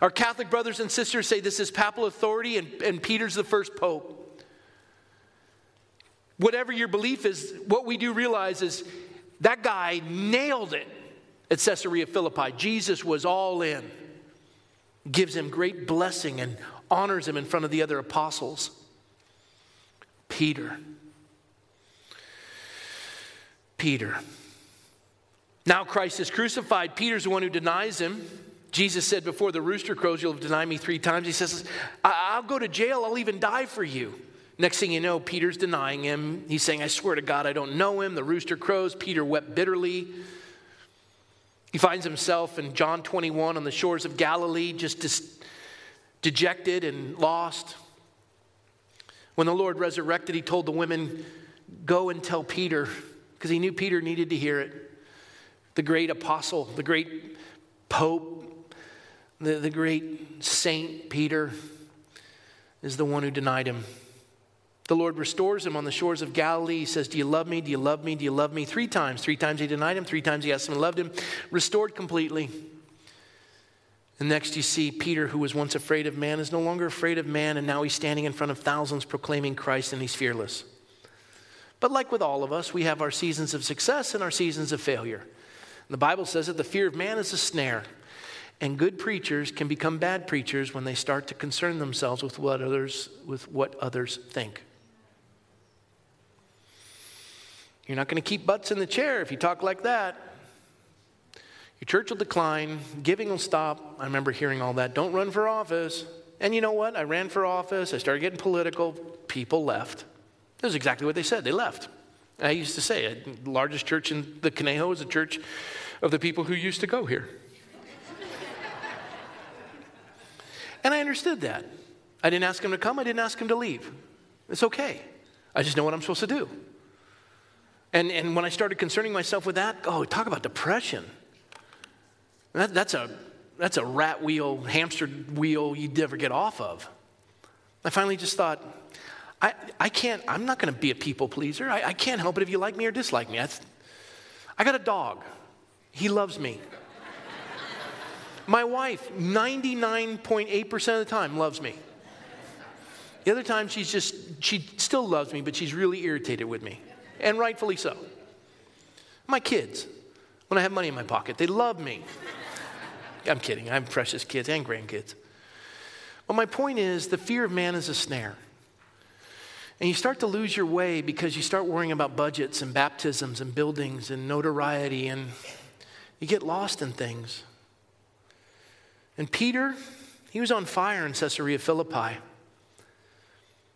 A: Our Catholic brothers and sisters say this is papal authority, and, and Peter's the first pope. Whatever your belief is, what we do realize is that guy nailed it at Caesarea Philippi. Jesus was all in gives him great blessing and honors him in front of the other apostles. Peter. Peter. Now Christ is crucified. Peter's the one who denies him. Jesus said, Before the rooster crows, you'll deny me three times. He says, I'll go to jail. I'll even die for you. Next thing you know, Peter's denying him. He's saying, I swear to God, I don't know him. The rooster crows. Peter wept bitterly. He finds himself in John 21 on the shores of Galilee, just dis- dejected and lost. When the Lord resurrected, he told the women, Go and tell Peter, because he knew Peter needed to hear it. The great apostle, the great pope, the, the great saint Peter is the one who denied him. The Lord restores him on the shores of Galilee. He says, Do you love me? Do you love me? Do you love me? Three times. Three times he denied him. Three times he asked him and loved him. Restored completely. And next you see Peter, who was once afraid of man, is no longer afraid of man, and now he's standing in front of thousands proclaiming Christ, and he's fearless. But like with all of us, we have our seasons of success and our seasons of failure. And the Bible says that the fear of man is a snare. And good preachers can become bad preachers when they start to concern themselves with what others, with what others think. You're not going to keep butts in the chair if you talk like that. Your church will decline, giving will stop. I remember hearing all that. Don't run for office. And you know what? I ran for office, I started getting political. People left. That was exactly what they said. They left. I used to say, uh, the largest church in the Conejo is a church of the people who used to go here. and I understood that. I didn't ask them to come, I didn't ask them to leave. It's okay. I just know what I'm supposed to do. And, and when I started concerning myself with that, oh, talk about depression. That, that's, a, that's a rat wheel, hamster wheel you'd never get off of. I finally just thought, I, I can't, I'm not going to be a people pleaser. I, I, can't help it if you like me or dislike me. I, got a dog, he loves me. My wife, 99.8% of the time, loves me. The other time, she's just, she still loves me, but she's really irritated with me and rightfully so. My kids, when I have money in my pocket, they love me. I'm kidding, I have precious kids and grandkids. But my point is the fear of man is a snare. And you start to lose your way because you start worrying about budgets and baptisms and buildings and notoriety, and you get lost in things. And Peter, he was on fire in Caesarea Philippi.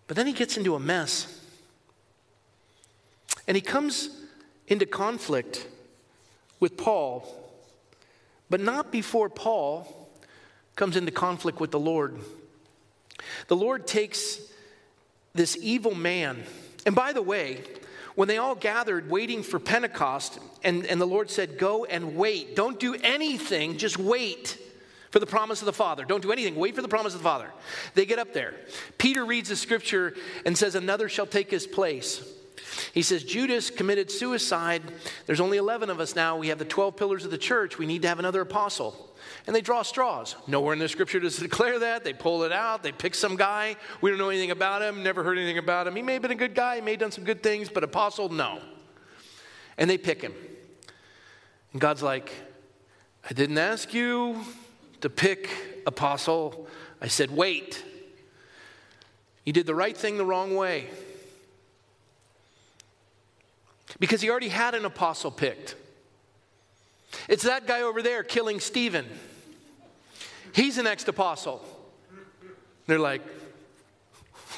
A: But then he gets into a mess. And he comes into conflict with Paul, but not before Paul comes into conflict with the Lord. The Lord takes this evil man, and by the way, when they all gathered waiting for Pentecost, and, and the Lord said, Go and wait. Don't do anything, just wait for the promise of the Father. Don't do anything, wait for the promise of the Father. They get up there. Peter reads the scripture and says, Another shall take his place. He says, Judas committed suicide. There's only 11 of us now. We have the 12 pillars of the church. We need to have another apostle. And they draw straws. Nowhere in the scripture does it declare that. They pull it out. They pick some guy. We don't know anything about him, never heard anything about him. He may have been a good guy, he may have done some good things, but apostle, no. And they pick him. And God's like, I didn't ask you to pick apostle. I said, wait. You did the right thing the wrong way because he already had an apostle picked. It's that guy over there killing Stephen. He's the next apostle. They're like,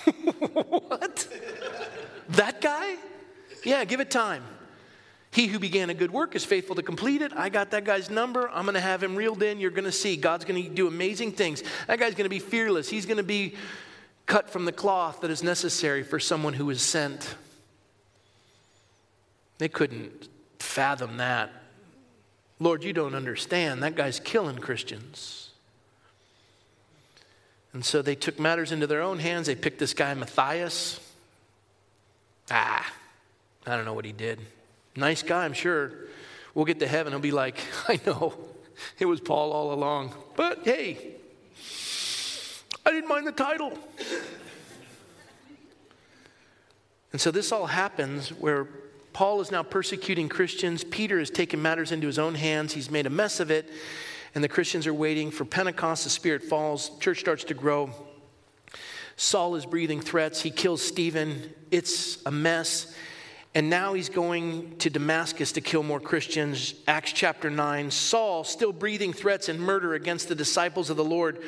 A: what? that guy? Yeah, give it time. He who began a good work is faithful to complete it. I got that guy's number. I'm going to have him reeled in. You're going to see. God's going to do amazing things. That guy's going to be fearless. He's going to be cut from the cloth that is necessary for someone who is sent. They couldn't fathom that. Lord, you don't understand. That guy's killing Christians. And so they took matters into their own hands. They picked this guy, Matthias. Ah, I don't know what he did. Nice guy, I'm sure. We'll get to heaven. He'll be like, I know, it was Paul all along. But hey, I didn't mind the title. And so this all happens where Paul is now persecuting Christians. Peter has taken matters into his own hands. He's made a mess of it. And the Christians are waiting for Pentecost. The Spirit falls. Church starts to grow. Saul is breathing threats. He kills Stephen. It's a mess. And now he's going to Damascus to kill more Christians. Acts chapter 9. Saul, still breathing threats and murder against the disciples of the Lord,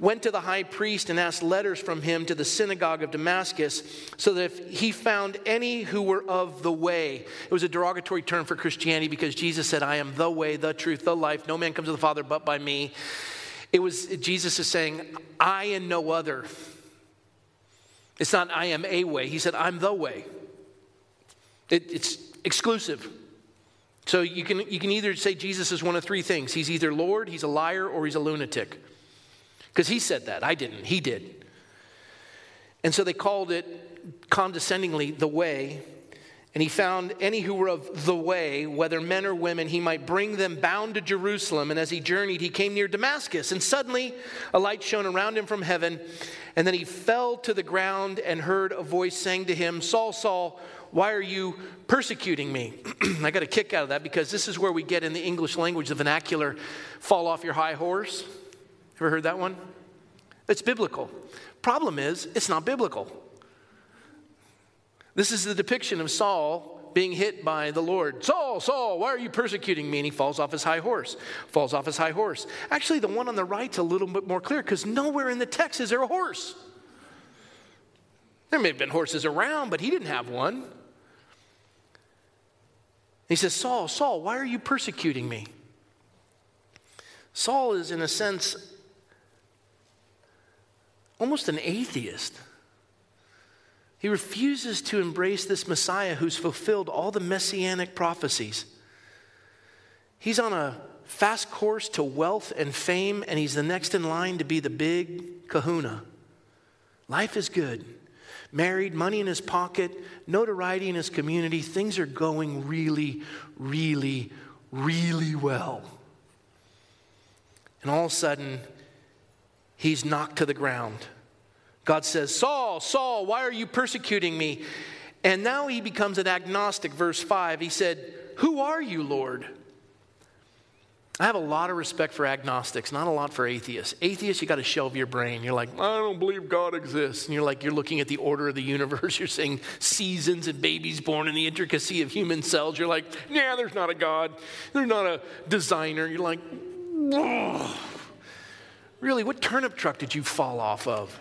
A: went to the high priest and asked letters from him to the synagogue of Damascus so that if he found any who were of the way, it was a derogatory term for Christianity because Jesus said, I am the way, the truth, the life. No man comes to the Father but by me. It was Jesus is saying, I and no other. It's not I am a way. He said, I'm the way. It, it's exclusive. So you can, you can either say Jesus is one of three things he's either Lord, he's a liar, or he's a lunatic. Because he said that. I didn't. He did. And so they called it condescendingly the way. And he found any who were of the way, whether men or women, he might bring them bound to Jerusalem. And as he journeyed, he came near Damascus. And suddenly a light shone around him from heaven. And then he fell to the ground and heard a voice saying to him, Saul, Saul, why are you persecuting me? I got a kick out of that because this is where we get in the English language the vernacular fall off your high horse. Ever heard that one? It's biblical. Problem is, it's not biblical. This is the depiction of Saul being hit by the Lord. Saul, Saul, why are you persecuting me? And he falls off his high horse. Falls off his high horse. Actually, the one on the right's a little bit more clear because nowhere in the text is there a horse. There may have been horses around, but he didn't have one. He says, Saul, Saul, why are you persecuting me? Saul is, in a sense, almost an atheist. He refuses to embrace this Messiah who's fulfilled all the messianic prophecies. He's on a fast course to wealth and fame, and he's the next in line to be the big kahuna. Life is good married, money in his pocket, notoriety in his community. Things are going really, really, really well. And all of a sudden, he's knocked to the ground. God says, Saul, Saul, why are you persecuting me? And now he becomes an agnostic. Verse 5, he said, Who are you, Lord? I have a lot of respect for agnostics, not a lot for atheists. Atheists, you got to shelve your brain. You're like, I don't believe God exists. And you're like, you're looking at the order of the universe. You're saying seasons and babies born and the intricacy of human cells. You're like, yeah, there's not a God. There's not a designer. You're like, oh. really, what turnip truck did you fall off of?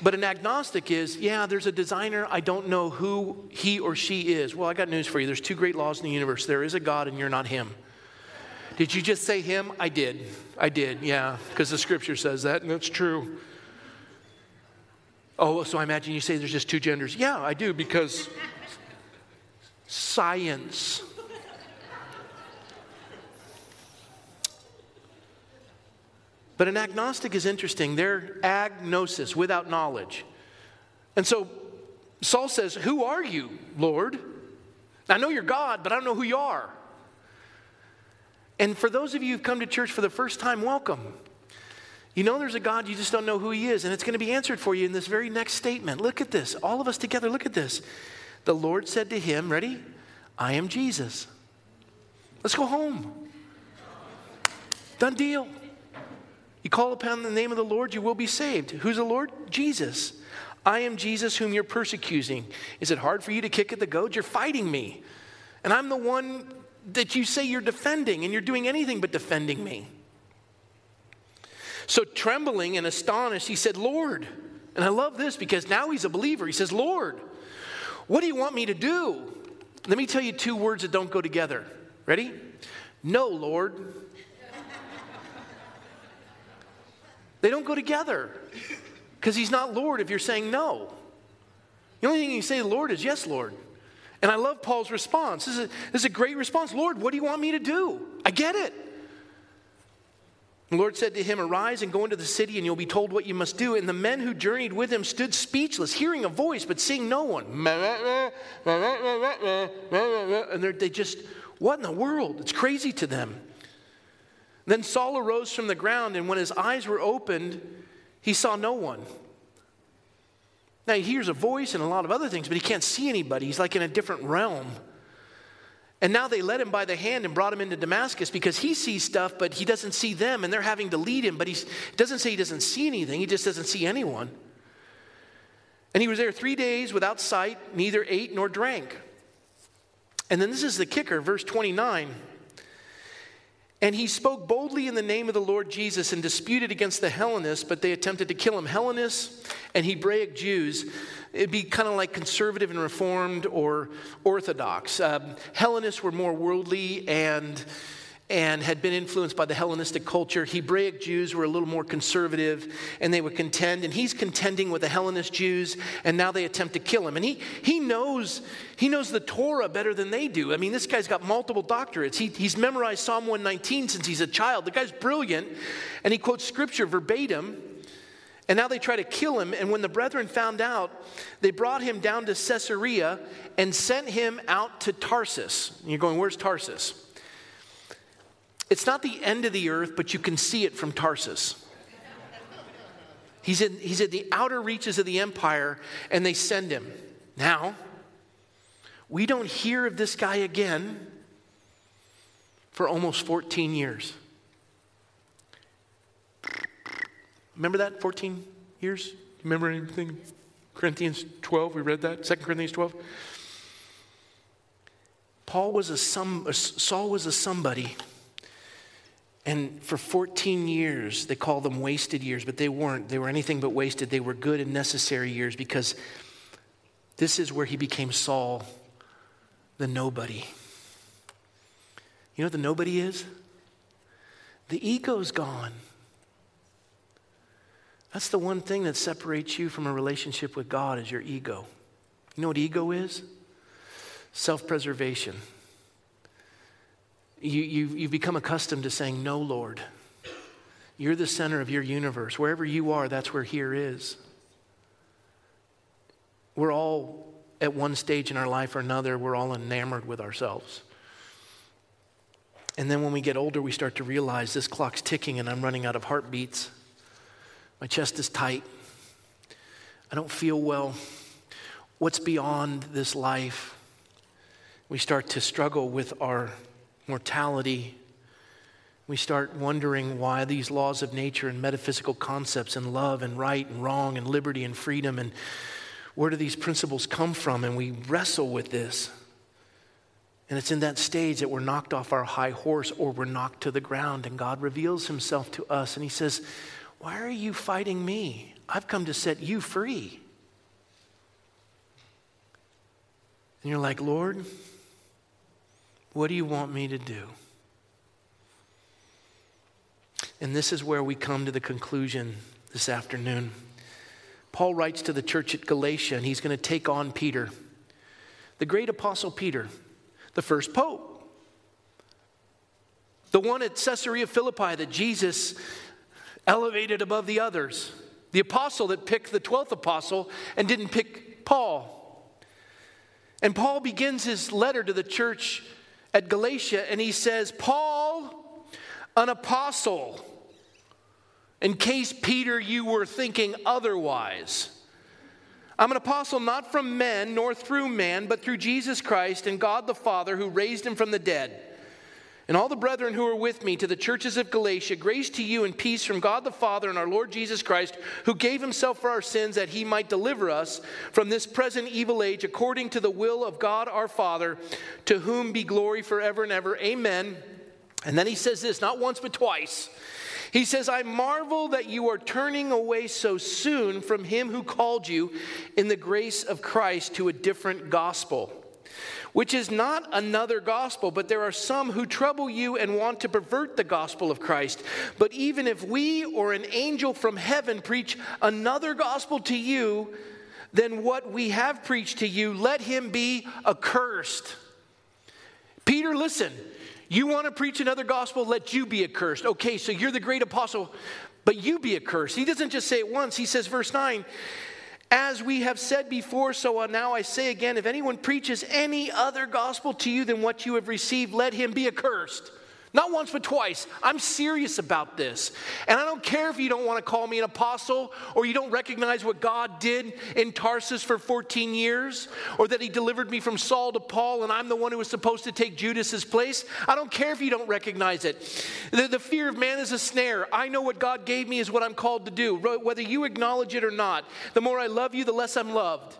A: But an agnostic is, yeah, there's a designer. I don't know who he or she is. Well, I got news for you. There's two great laws in the universe there is a God, and you're not him. Did you just say him? I did. I did, yeah, because the scripture says that, and that's true. Oh, so I imagine you say there's just two genders. Yeah, I do, because science. But an agnostic is interesting. They're agnosis, without knowledge. And so Saul says, Who are you, Lord? I know you're God, but I don't know who you are. And for those of you who've come to church for the first time, welcome. You know there's a God, you just don't know who He is, and it's going to be answered for you in this very next statement. Look at this. All of us together, look at this. The Lord said to him, Ready? I am Jesus. Let's go home. Done deal. You call upon the name of the Lord, you will be saved. Who's the Lord? Jesus. I am Jesus whom you're persecuting. Is it hard for you to kick at the goad? You're fighting me. And I'm the one that you say you're defending, and you're doing anything but defending me. So, trembling and astonished, he said, Lord. And I love this because now he's a believer. He says, Lord, what do you want me to do? Let me tell you two words that don't go together. Ready? No, Lord. they don't go together because he's not Lord if you're saying no. The only thing you say, Lord, is yes, Lord. And I love Paul's response. This is, a, this is a great response. Lord, what do you want me to do? I get it. The Lord said to him, Arise and go into the city, and you'll be told what you must do. And the men who journeyed with him stood speechless, hearing a voice, but seeing no one. And they just, what in the world? It's crazy to them. Then Saul arose from the ground, and when his eyes were opened, he saw no one. Now he hears a voice and a lot of other things, but he can't see anybody. He's like in a different realm. And now they led him by the hand and brought him into Damascus because he sees stuff, but he doesn't see them, and they're having to lead him. But he doesn't say he doesn't see anything, he just doesn't see anyone. And he was there three days without sight, neither ate nor drank. And then this is the kicker, verse 29. And he spoke boldly in the name of the Lord Jesus and disputed against the Hellenists, but they attempted to kill him. Hellenists and Hebraic Jews, it'd be kind of like conservative and reformed or orthodox. Um, Hellenists were more worldly and and had been influenced by the Hellenistic culture. Hebraic Jews were a little more conservative and they would contend. And he's contending with the Hellenist Jews and now they attempt to kill him. And he, he, knows, he knows the Torah better than they do. I mean, this guy's got multiple doctorates. He, he's memorized Psalm 119 since he's a child. The guy's brilliant and he quotes scripture verbatim. And now they try to kill him. And when the brethren found out, they brought him down to Caesarea and sent him out to Tarsus. And you're going, where's Tarsus? It's not the end of the earth, but you can see it from Tarsus. He's in, he's at the outer reaches of the empire, and they send him. Now, we don't hear of this guy again for almost 14 years. Remember that? 14 years? Remember anything? Corinthians 12, we read that? 2 Corinthians 12? Paul was a some, Saul was a somebody and for 14 years, they call them wasted years, but they weren't. They were anything but wasted. They were good and necessary years because this is where he became Saul, the nobody. You know what the nobody is? The ego's gone. That's the one thing that separates you from a relationship with God is your ego. You know what ego is? Self preservation. You, you, you've become accustomed to saying, No, Lord. You're the center of your universe. Wherever you are, that's where here is. We're all at one stage in our life or another, we're all enamored with ourselves. And then when we get older, we start to realize this clock's ticking and I'm running out of heartbeats. My chest is tight. I don't feel well. What's beyond this life? We start to struggle with our mortality, we start wondering why these laws of nature and metaphysical concepts and love and right and wrong and liberty and freedom and where do these principles come from? And we wrestle with this. And it's in that stage that we're knocked off our high horse or we're knocked to the ground, and God reveals himself to us and he says, Why are you fighting me? I've come to set you free. And you're like, Lord, what do you want me to do? And this is where we come to the conclusion this afternoon. Paul writes to the church at Galatia, and he's going to take on Peter, the great apostle Peter, the first pope, the one at Caesarea Philippi that Jesus elevated above the others, the apostle that picked the 12th apostle and didn't pick Paul. And Paul begins his letter to the church at Galatia and he says, Paul, an apostle, in case, Peter, you were thinking otherwise. I'm an apostle not from men nor through man, but through Jesus Christ and God the Father who raised him from the dead. And all the brethren who are with me to the churches of Galatia, grace to you and peace from God the Father and our Lord Jesus Christ, who gave himself for our sins that he might deliver us from this present evil age, according to the will of God our Father, to whom be glory forever and ever. Amen. And then he says this, not once but twice. He says, I marvel that you are turning away so soon from him who called you in the grace of Christ to a different gospel which is not another gospel, but there are some who trouble you and want to pervert the gospel of Christ. But even if we or an angel from heaven preach another gospel to you than what we have preached to you, let him be accursed. Peter, listen. You want to preach another gospel? Let you be accursed. Okay, so you're the great apostle, but you be accursed. He doesn't just say it once. He says, verse 9, as we have said before, so now I say again if anyone preaches any other gospel to you than what you have received, let him be accursed. Not once, but twice. I'm serious about this. And I don't care if you don't want to call me an apostle or you don't recognize what God did in Tarsus for 14 years or that he delivered me from Saul to Paul and I'm the one who was supposed to take Judas's place. I don't care if you don't recognize it. The, the fear of man is a snare. I know what God gave me is what I'm called to do, whether you acknowledge it or not. The more I love you, the less I'm loved.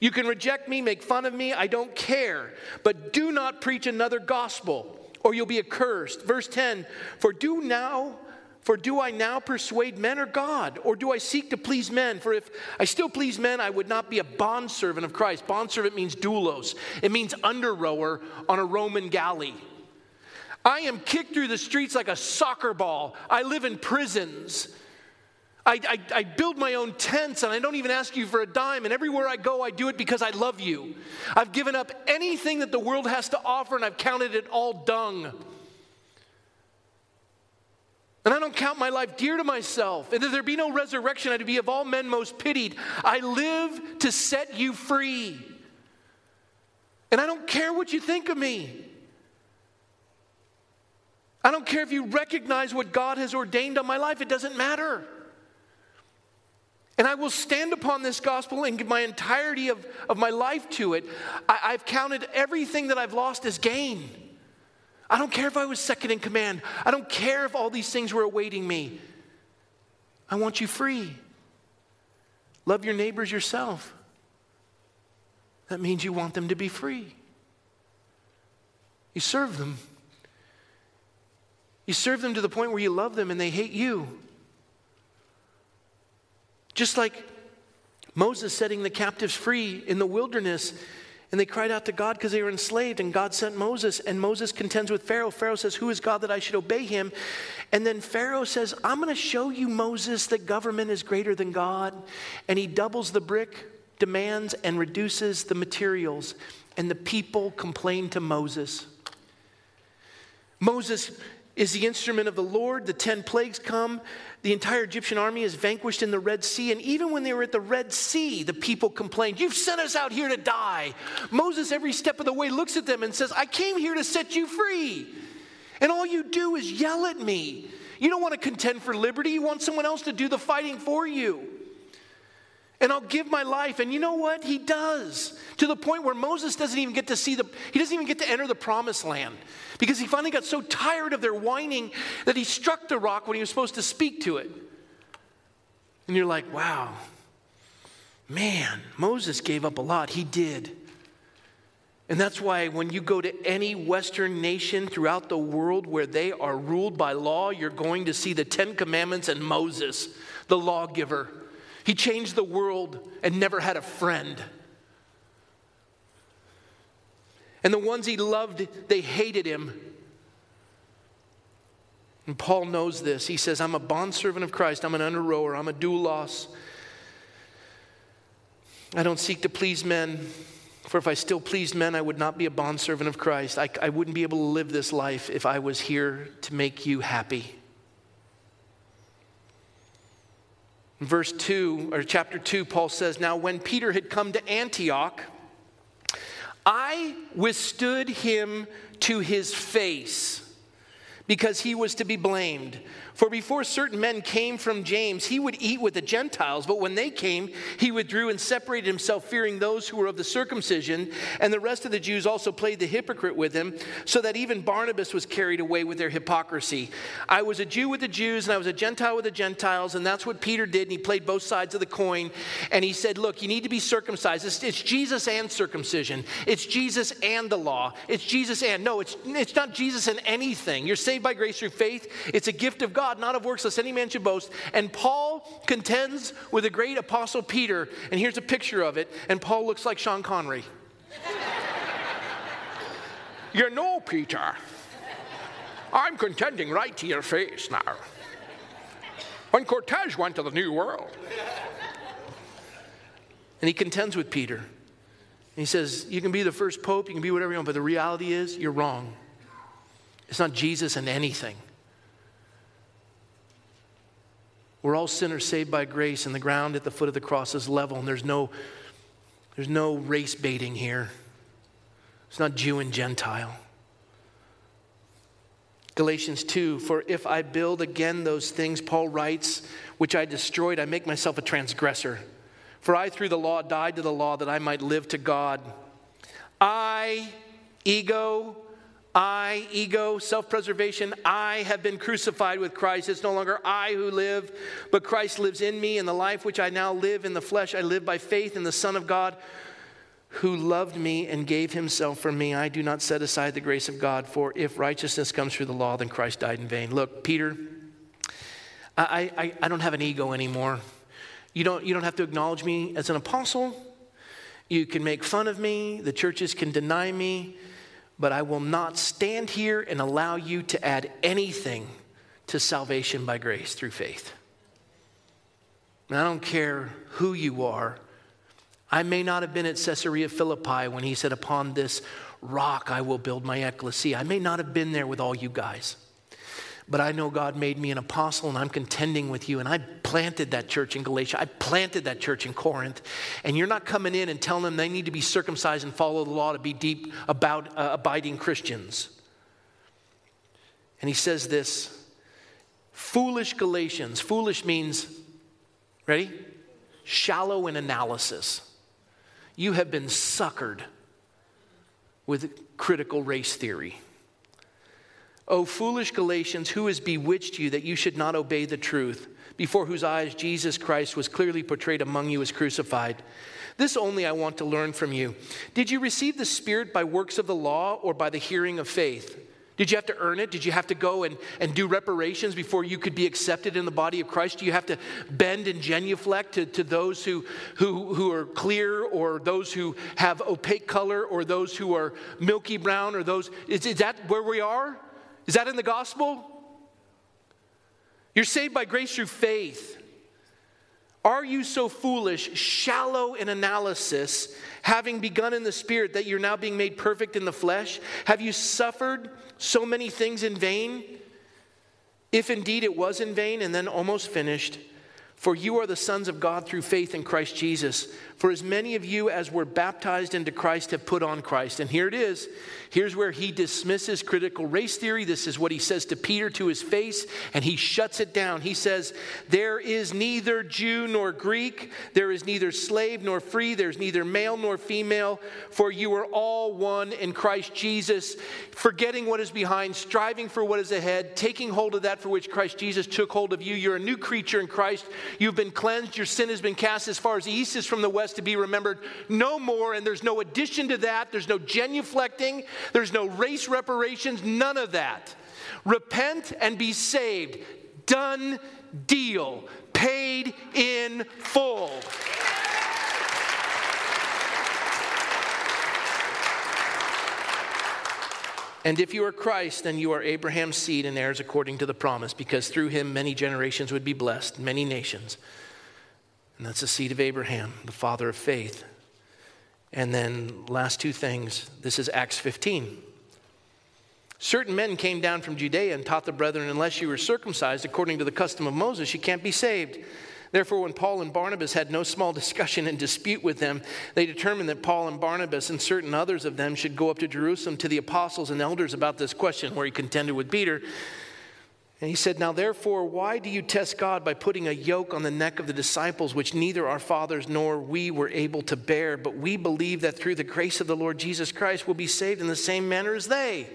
A: You can reject me, make fun of me, I don't care. But do not preach another gospel or you'll be accursed. Verse 10 For do now, for do I now persuade men or God? Or do I seek to please men? For if I still please men, I would not be a bondservant of Christ. Bondservant means doulos, it means under rower on a Roman galley. I am kicked through the streets like a soccer ball. I live in prisons. I, I, I, build my own tents and I don't even ask you for a dime. And everywhere I go, I do it because I love you. I've given up anything that the world has to offer and I've counted it all dung. And I don't count my life dear to myself. And if there be no resurrection, I'd be of all men most pitied. I live to set you free. And I don't care what you think of me. I don't care if you recognize what God has ordained on my life, it doesn't matter. And I will stand upon this gospel and give my entirety of, of my life to it. I, I've counted everything that I've lost as gain. I don't care if I was second in command. I don't care if all these things were awaiting me. I want you free. Love your neighbors yourself. That means you want them to be free. You serve them. You serve them to the point where you love them and they hate you. Just like Moses setting the captives free in the wilderness, and they cried out to God because they were enslaved, and God sent Moses, and Moses contends with Pharaoh. Pharaoh says, Who is God that I should obey him? And then Pharaoh says, I'm going to show you, Moses, that government is greater than God. And he doubles the brick demands and reduces the materials, and the people complain to Moses. Moses is the instrument of the Lord. The 10 plagues come. The entire Egyptian army is vanquished in the Red Sea. And even when they were at the Red Sea, the people complained, You've sent us out here to die. Moses, every step of the way, looks at them and says, I came here to set you free. And all you do is yell at me. You don't want to contend for liberty, you want someone else to do the fighting for you and I'll give my life. And you know what? He does. To the point where Moses doesn't even get to see the, he doesn't even get to enter the promised land because he finally got so tired of their whining that he struck the rock when he was supposed to speak to it. And you're like, wow, man, Moses gave up a lot. He did. And that's why when you go to any Western nation throughout the world where they are ruled by law, you're going to see the Ten Commandments and Moses, the lawgiver. He changed the world and never had a friend. And the ones he loved, they hated him. And Paul knows this. He says, I'm a bondservant of Christ, I'm an under rower, I'm a doulos. I don't seek to please men, for if I still pleased men, I would not be a bondservant of Christ. I, I wouldn't be able to live this life if I was here to make you happy. Verse 2, or chapter 2, Paul says, Now when Peter had come to Antioch, I withstood him to his face because he was to be blamed. For before certain men came from James, he would eat with the Gentiles, but when they came, he withdrew and separated himself, fearing those who were of the circumcision. And the rest of the Jews also played the hypocrite with him, so that even Barnabas was carried away with their hypocrisy. I was a Jew with the Jews, and I was a Gentile with the Gentiles, and that's what Peter did, and he played both sides of the coin. And he said, Look, you need to be circumcised. It's, it's Jesus and circumcision, it's Jesus and the law, it's Jesus and. No, it's, it's not Jesus and anything. You're saved by grace through faith, it's a gift of God. God, not of works, lest any man should boast. And Paul contends with the great apostle Peter, and here's a picture of it, and Paul looks like Sean Connery. you know, Peter, I'm contending right to your face now. When Cortez went to the New World, and he contends with Peter. He says, You can be the first pope, you can be whatever you want, but the reality is, you're wrong. It's not Jesus and anything. We're all sinners saved by grace, and the ground at the foot of the cross is level, and there's no, there's no race baiting here. It's not Jew and Gentile. Galatians 2 For if I build again those things, Paul writes, which I destroyed, I make myself a transgressor. For I, through the law, died to the law that I might live to God. I, ego, I, ego, self preservation, I have been crucified with Christ. It's no longer I who live, but Christ lives in me. And the life which I now live in the flesh, I live by faith in the Son of God who loved me and gave himself for me. I do not set aside the grace of God, for if righteousness comes through the law, then Christ died in vain. Look, Peter, I, I, I don't have an ego anymore. You don't, you don't have to acknowledge me as an apostle. You can make fun of me, the churches can deny me, but I will not stand here and allow you to add anything to salvation by grace through faith. And I don't care who you are I may not have been at Caesarea Philippi when he said, Upon this rock I will build my ecclesia. I may not have been there with all you guys. But I know God made me an apostle and I'm contending with you. And I planted that church in Galatia. I planted that church in Corinth. And you're not coming in and telling them they need to be circumcised and follow the law to be deep about uh, abiding Christians. And he says this foolish Galatians. Foolish means, ready? Shallow in analysis you have been suckered with critical race theory. O foolish Galatians, who has bewitched you that you should not obey the truth, before whose eyes Jesus Christ was clearly portrayed among you as crucified? This only I want to learn from you. Did you receive the Spirit by works of the law or by the hearing of faith? Did you have to earn it? Did you have to go and, and do reparations before you could be accepted in the body of Christ? Do you have to bend and genuflect to, to those who, who, who are clear or those who have opaque color or those who are milky brown or those? Is, is that where we are? Is that in the gospel? You're saved by grace through faith. Are you so foolish, shallow in analysis, having begun in the spirit, that you're now being made perfect in the flesh? Have you suffered so many things in vain? If indeed it was in vain and then almost finished, for you are the sons of God through faith in Christ Jesus. For as many of you as were baptized into Christ have put on Christ. And here it is. Here's where he dismisses critical race theory. This is what he says to Peter to his face, and he shuts it down. He says, There is neither Jew nor Greek, there is neither slave nor free, there's neither male nor female, for you are all one in Christ Jesus, forgetting what is behind, striving for what is ahead, taking hold of that for which Christ Jesus took hold of you. You're a new creature in Christ. You've been cleansed, your sin has been cast as far as the east is from the west to be remembered no more, and there's no addition to that. There's no genuflecting, there's no race reparations, none of that. Repent and be saved. Done deal. Paid in full. And if you are Christ, then you are Abraham's seed and heirs according to the promise, because through him many generations would be blessed, many nations. And that's the seed of Abraham, the father of faith. And then, last two things this is Acts 15. Certain men came down from Judea and taught the brethren, unless you were circumcised according to the custom of Moses, you can't be saved. Therefore, when Paul and Barnabas had no small discussion and dispute with them, they determined that Paul and Barnabas and certain others of them should go up to Jerusalem to the apostles and elders about this question, where he contended with Peter. And he said, Now therefore, why do you test God by putting a yoke on the neck of the disciples, which neither our fathers nor we were able to bear? But we believe that through the grace of the Lord Jesus Christ we'll be saved in the same manner as they.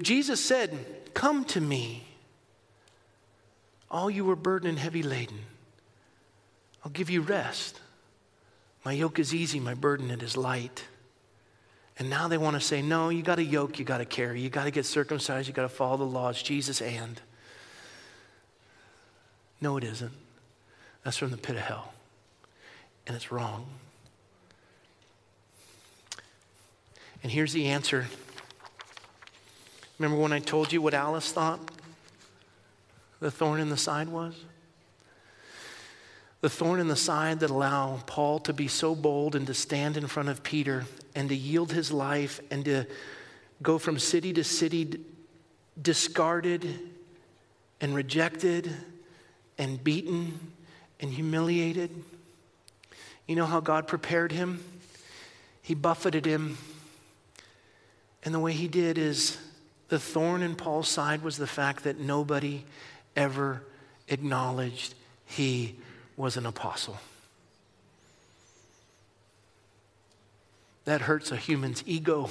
A: Jesus said, Come to me, all you were burdened and heavy laden. I'll give you rest. My yoke is easy, my burden it is light. And now they want to say, no, you got a yoke you got to carry. You got to get circumcised. You got to follow the laws. Jesus and. No, it isn't. That's from the pit of hell. And it's wrong. And here's the answer. Remember when I told you what Alice thought the thorn in the side was? The thorn in the side that allowed Paul to be so bold and to stand in front of Peter and to yield his life and to go from city to city discarded and rejected and beaten and humiliated. You know how God prepared him? He buffeted him. And the way he did is the thorn in Paul's side was the fact that nobody ever acknowledged he was an apostle. That hurts a human's ego.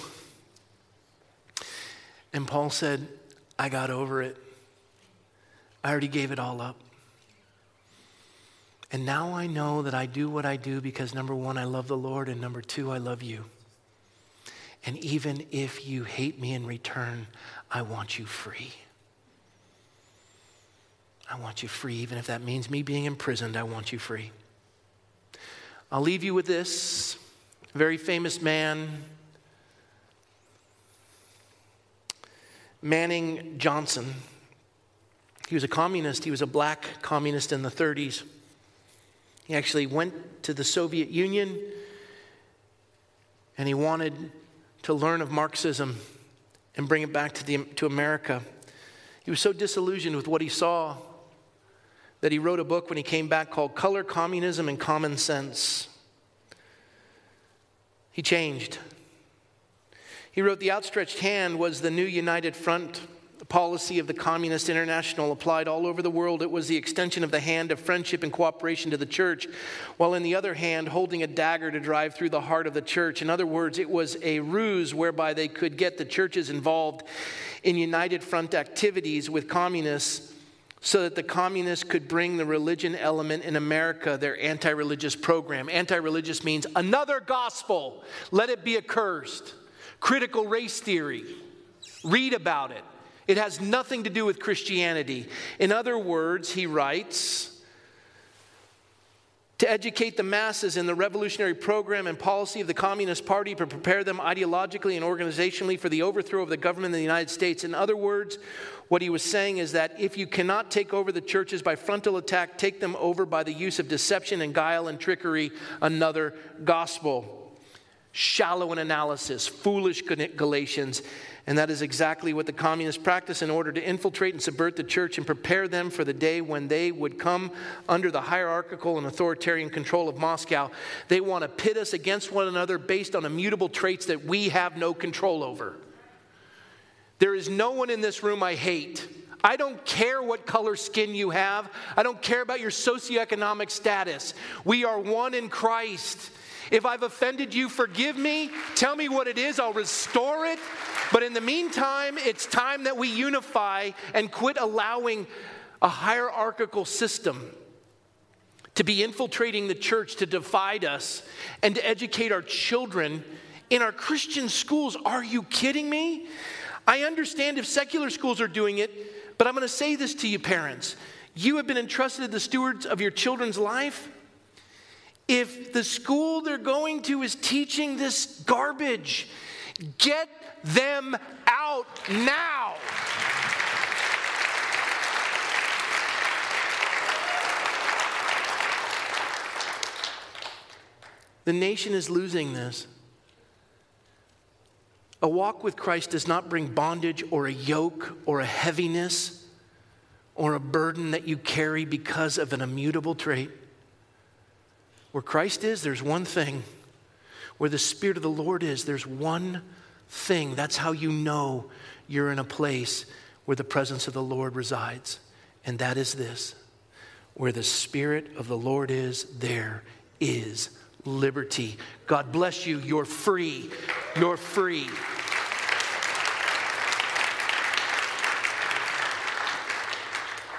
A: And Paul said, I got over it. I already gave it all up. And now I know that I do what I do because number one, I love the Lord, and number two, I love you. And even if you hate me in return, I want you free. I want you free, even if that means me being imprisoned, I want you free. I'll leave you with this very famous man, Manning Johnson. He was a communist, he was a black communist in the 30s. He actually went to the Soviet Union and he wanted to learn of Marxism and bring it back to, the, to America. He was so disillusioned with what he saw that he wrote a book when he came back called Color, Communism, and Common Sense. He changed. He wrote, The outstretched hand was the new united front policy of the Communist International applied all over the world. It was the extension of the hand of friendship and cooperation to the church, while in the other hand, holding a dagger to drive through the heart of the church. In other words, it was a ruse whereby they could get the churches involved in united front activities with communists so that the communists could bring the religion element in America, their anti religious program. Anti religious means another gospel, let it be accursed. Critical race theory, read about it. It has nothing to do with Christianity. In other words, he writes, to educate the masses in the revolutionary program and policy of the Communist Party to prepare them ideologically and organizationally for the overthrow of the government of the United States. In other words, what he was saying is that if you cannot take over the churches by frontal attack, take them over by the use of deception and guile and trickery, another gospel. Shallow in analysis, foolish Galatians. And that is exactly what the communists practice in order to infiltrate and subvert the church and prepare them for the day when they would come under the hierarchical and authoritarian control of Moscow. They want to pit us against one another based on immutable traits that we have no control over. There is no one in this room I hate. I don't care what color skin you have. I don't care about your socioeconomic status. We are one in Christ. If I've offended you, forgive me. Tell me what it is, I'll restore it. But in the meantime, it's time that we unify and quit allowing a hierarchical system to be infiltrating the church to divide us and to educate our children in our Christian schools. Are you kidding me? I understand if secular schools are doing it, but I'm going to say this to you, parents. You have been entrusted the stewards of your children's life. If the school they're going to is teaching this garbage, get them out now. The nation is losing this. A walk with Christ does not bring bondage or a yoke or a heaviness or a burden that you carry because of an immutable trait. Where Christ is, there's one thing. Where the Spirit of the Lord is, there's one thing. That's how you know you're in a place where the presence of the Lord resides. And that is this where the Spirit of the Lord is, there is liberty. God bless you. You're free. You're free.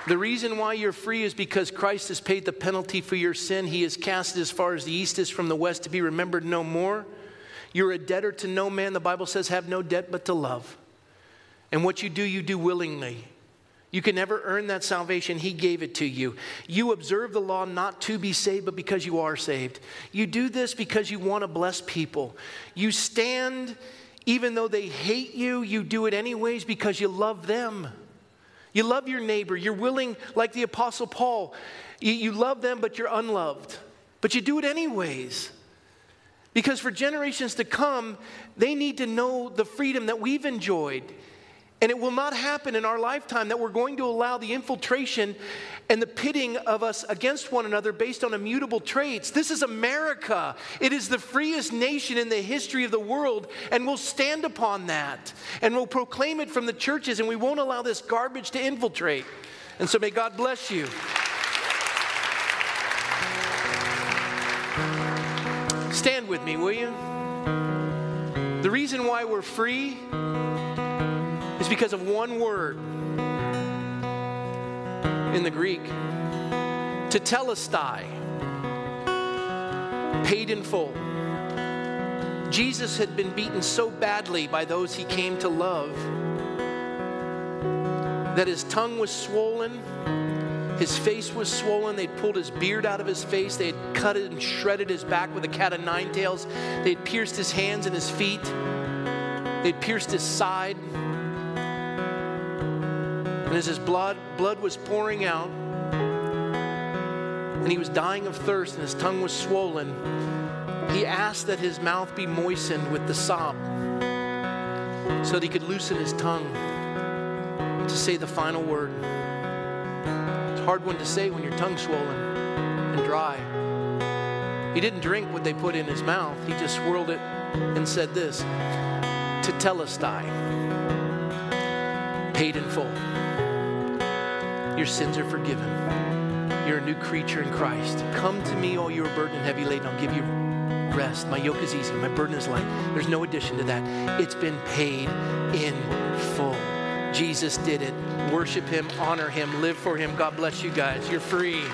A: The reason why you're free is because Christ has paid the penalty for your sin. He is cast as far as the east is from the west to be remembered no more. You're a debtor to no man. The Bible says, have no debt but to love. And what you do, you do willingly. You can never earn that salvation. He gave it to you. You observe the law not to be saved, but because you are saved. You do this because you want to bless people. You stand even though they hate you, you do it anyways because you love them. You love your neighbor. You're willing, like the Apostle Paul, you, love them, but you're unloved. But you do it anyways. Because for generations to come, they need to know the freedom that we've enjoyed. And it will not happen in our lifetime that we're going to allow the infiltration and the pitting of us against one another based on immutable traits. This is America. It is the freest nation in the history of the world, and we'll stand upon that. And we'll proclaim it from the churches, and we won't allow this garbage to infiltrate. And so may God bless you. Stand with me, will you? The reason why we're free is because of one word in the Greek tetelestai, paid in full. Jesus had been beaten so badly by those he came to love that his tongue was swollen, his face was swollen. They'd pulled his beard out of his face, they had cut it and shredded his back with a cat of nine tails, they'd pierced his hands and his feet, they'd pierced his side. And as his blood, blood was pouring out, and he was dying of thirst, and his tongue was swollen, he asked that his mouth be moistened with the sop so that he could loosen his tongue to say the final word. It's a hard one to say when your tongue's swollen and dry. He didn't drink what they put in his mouth, he just swirled it and said this Tetelestai, paid in full. Your sins are forgiven. You're a new creature in Christ. Come to me, all you are burdened and heavy laden. I'll give you rest. My yoke is easy. My burden is light. There's no addition to that. It's been paid in full. Jesus did it. Worship him, honor him, live for him. God bless you guys. You're free.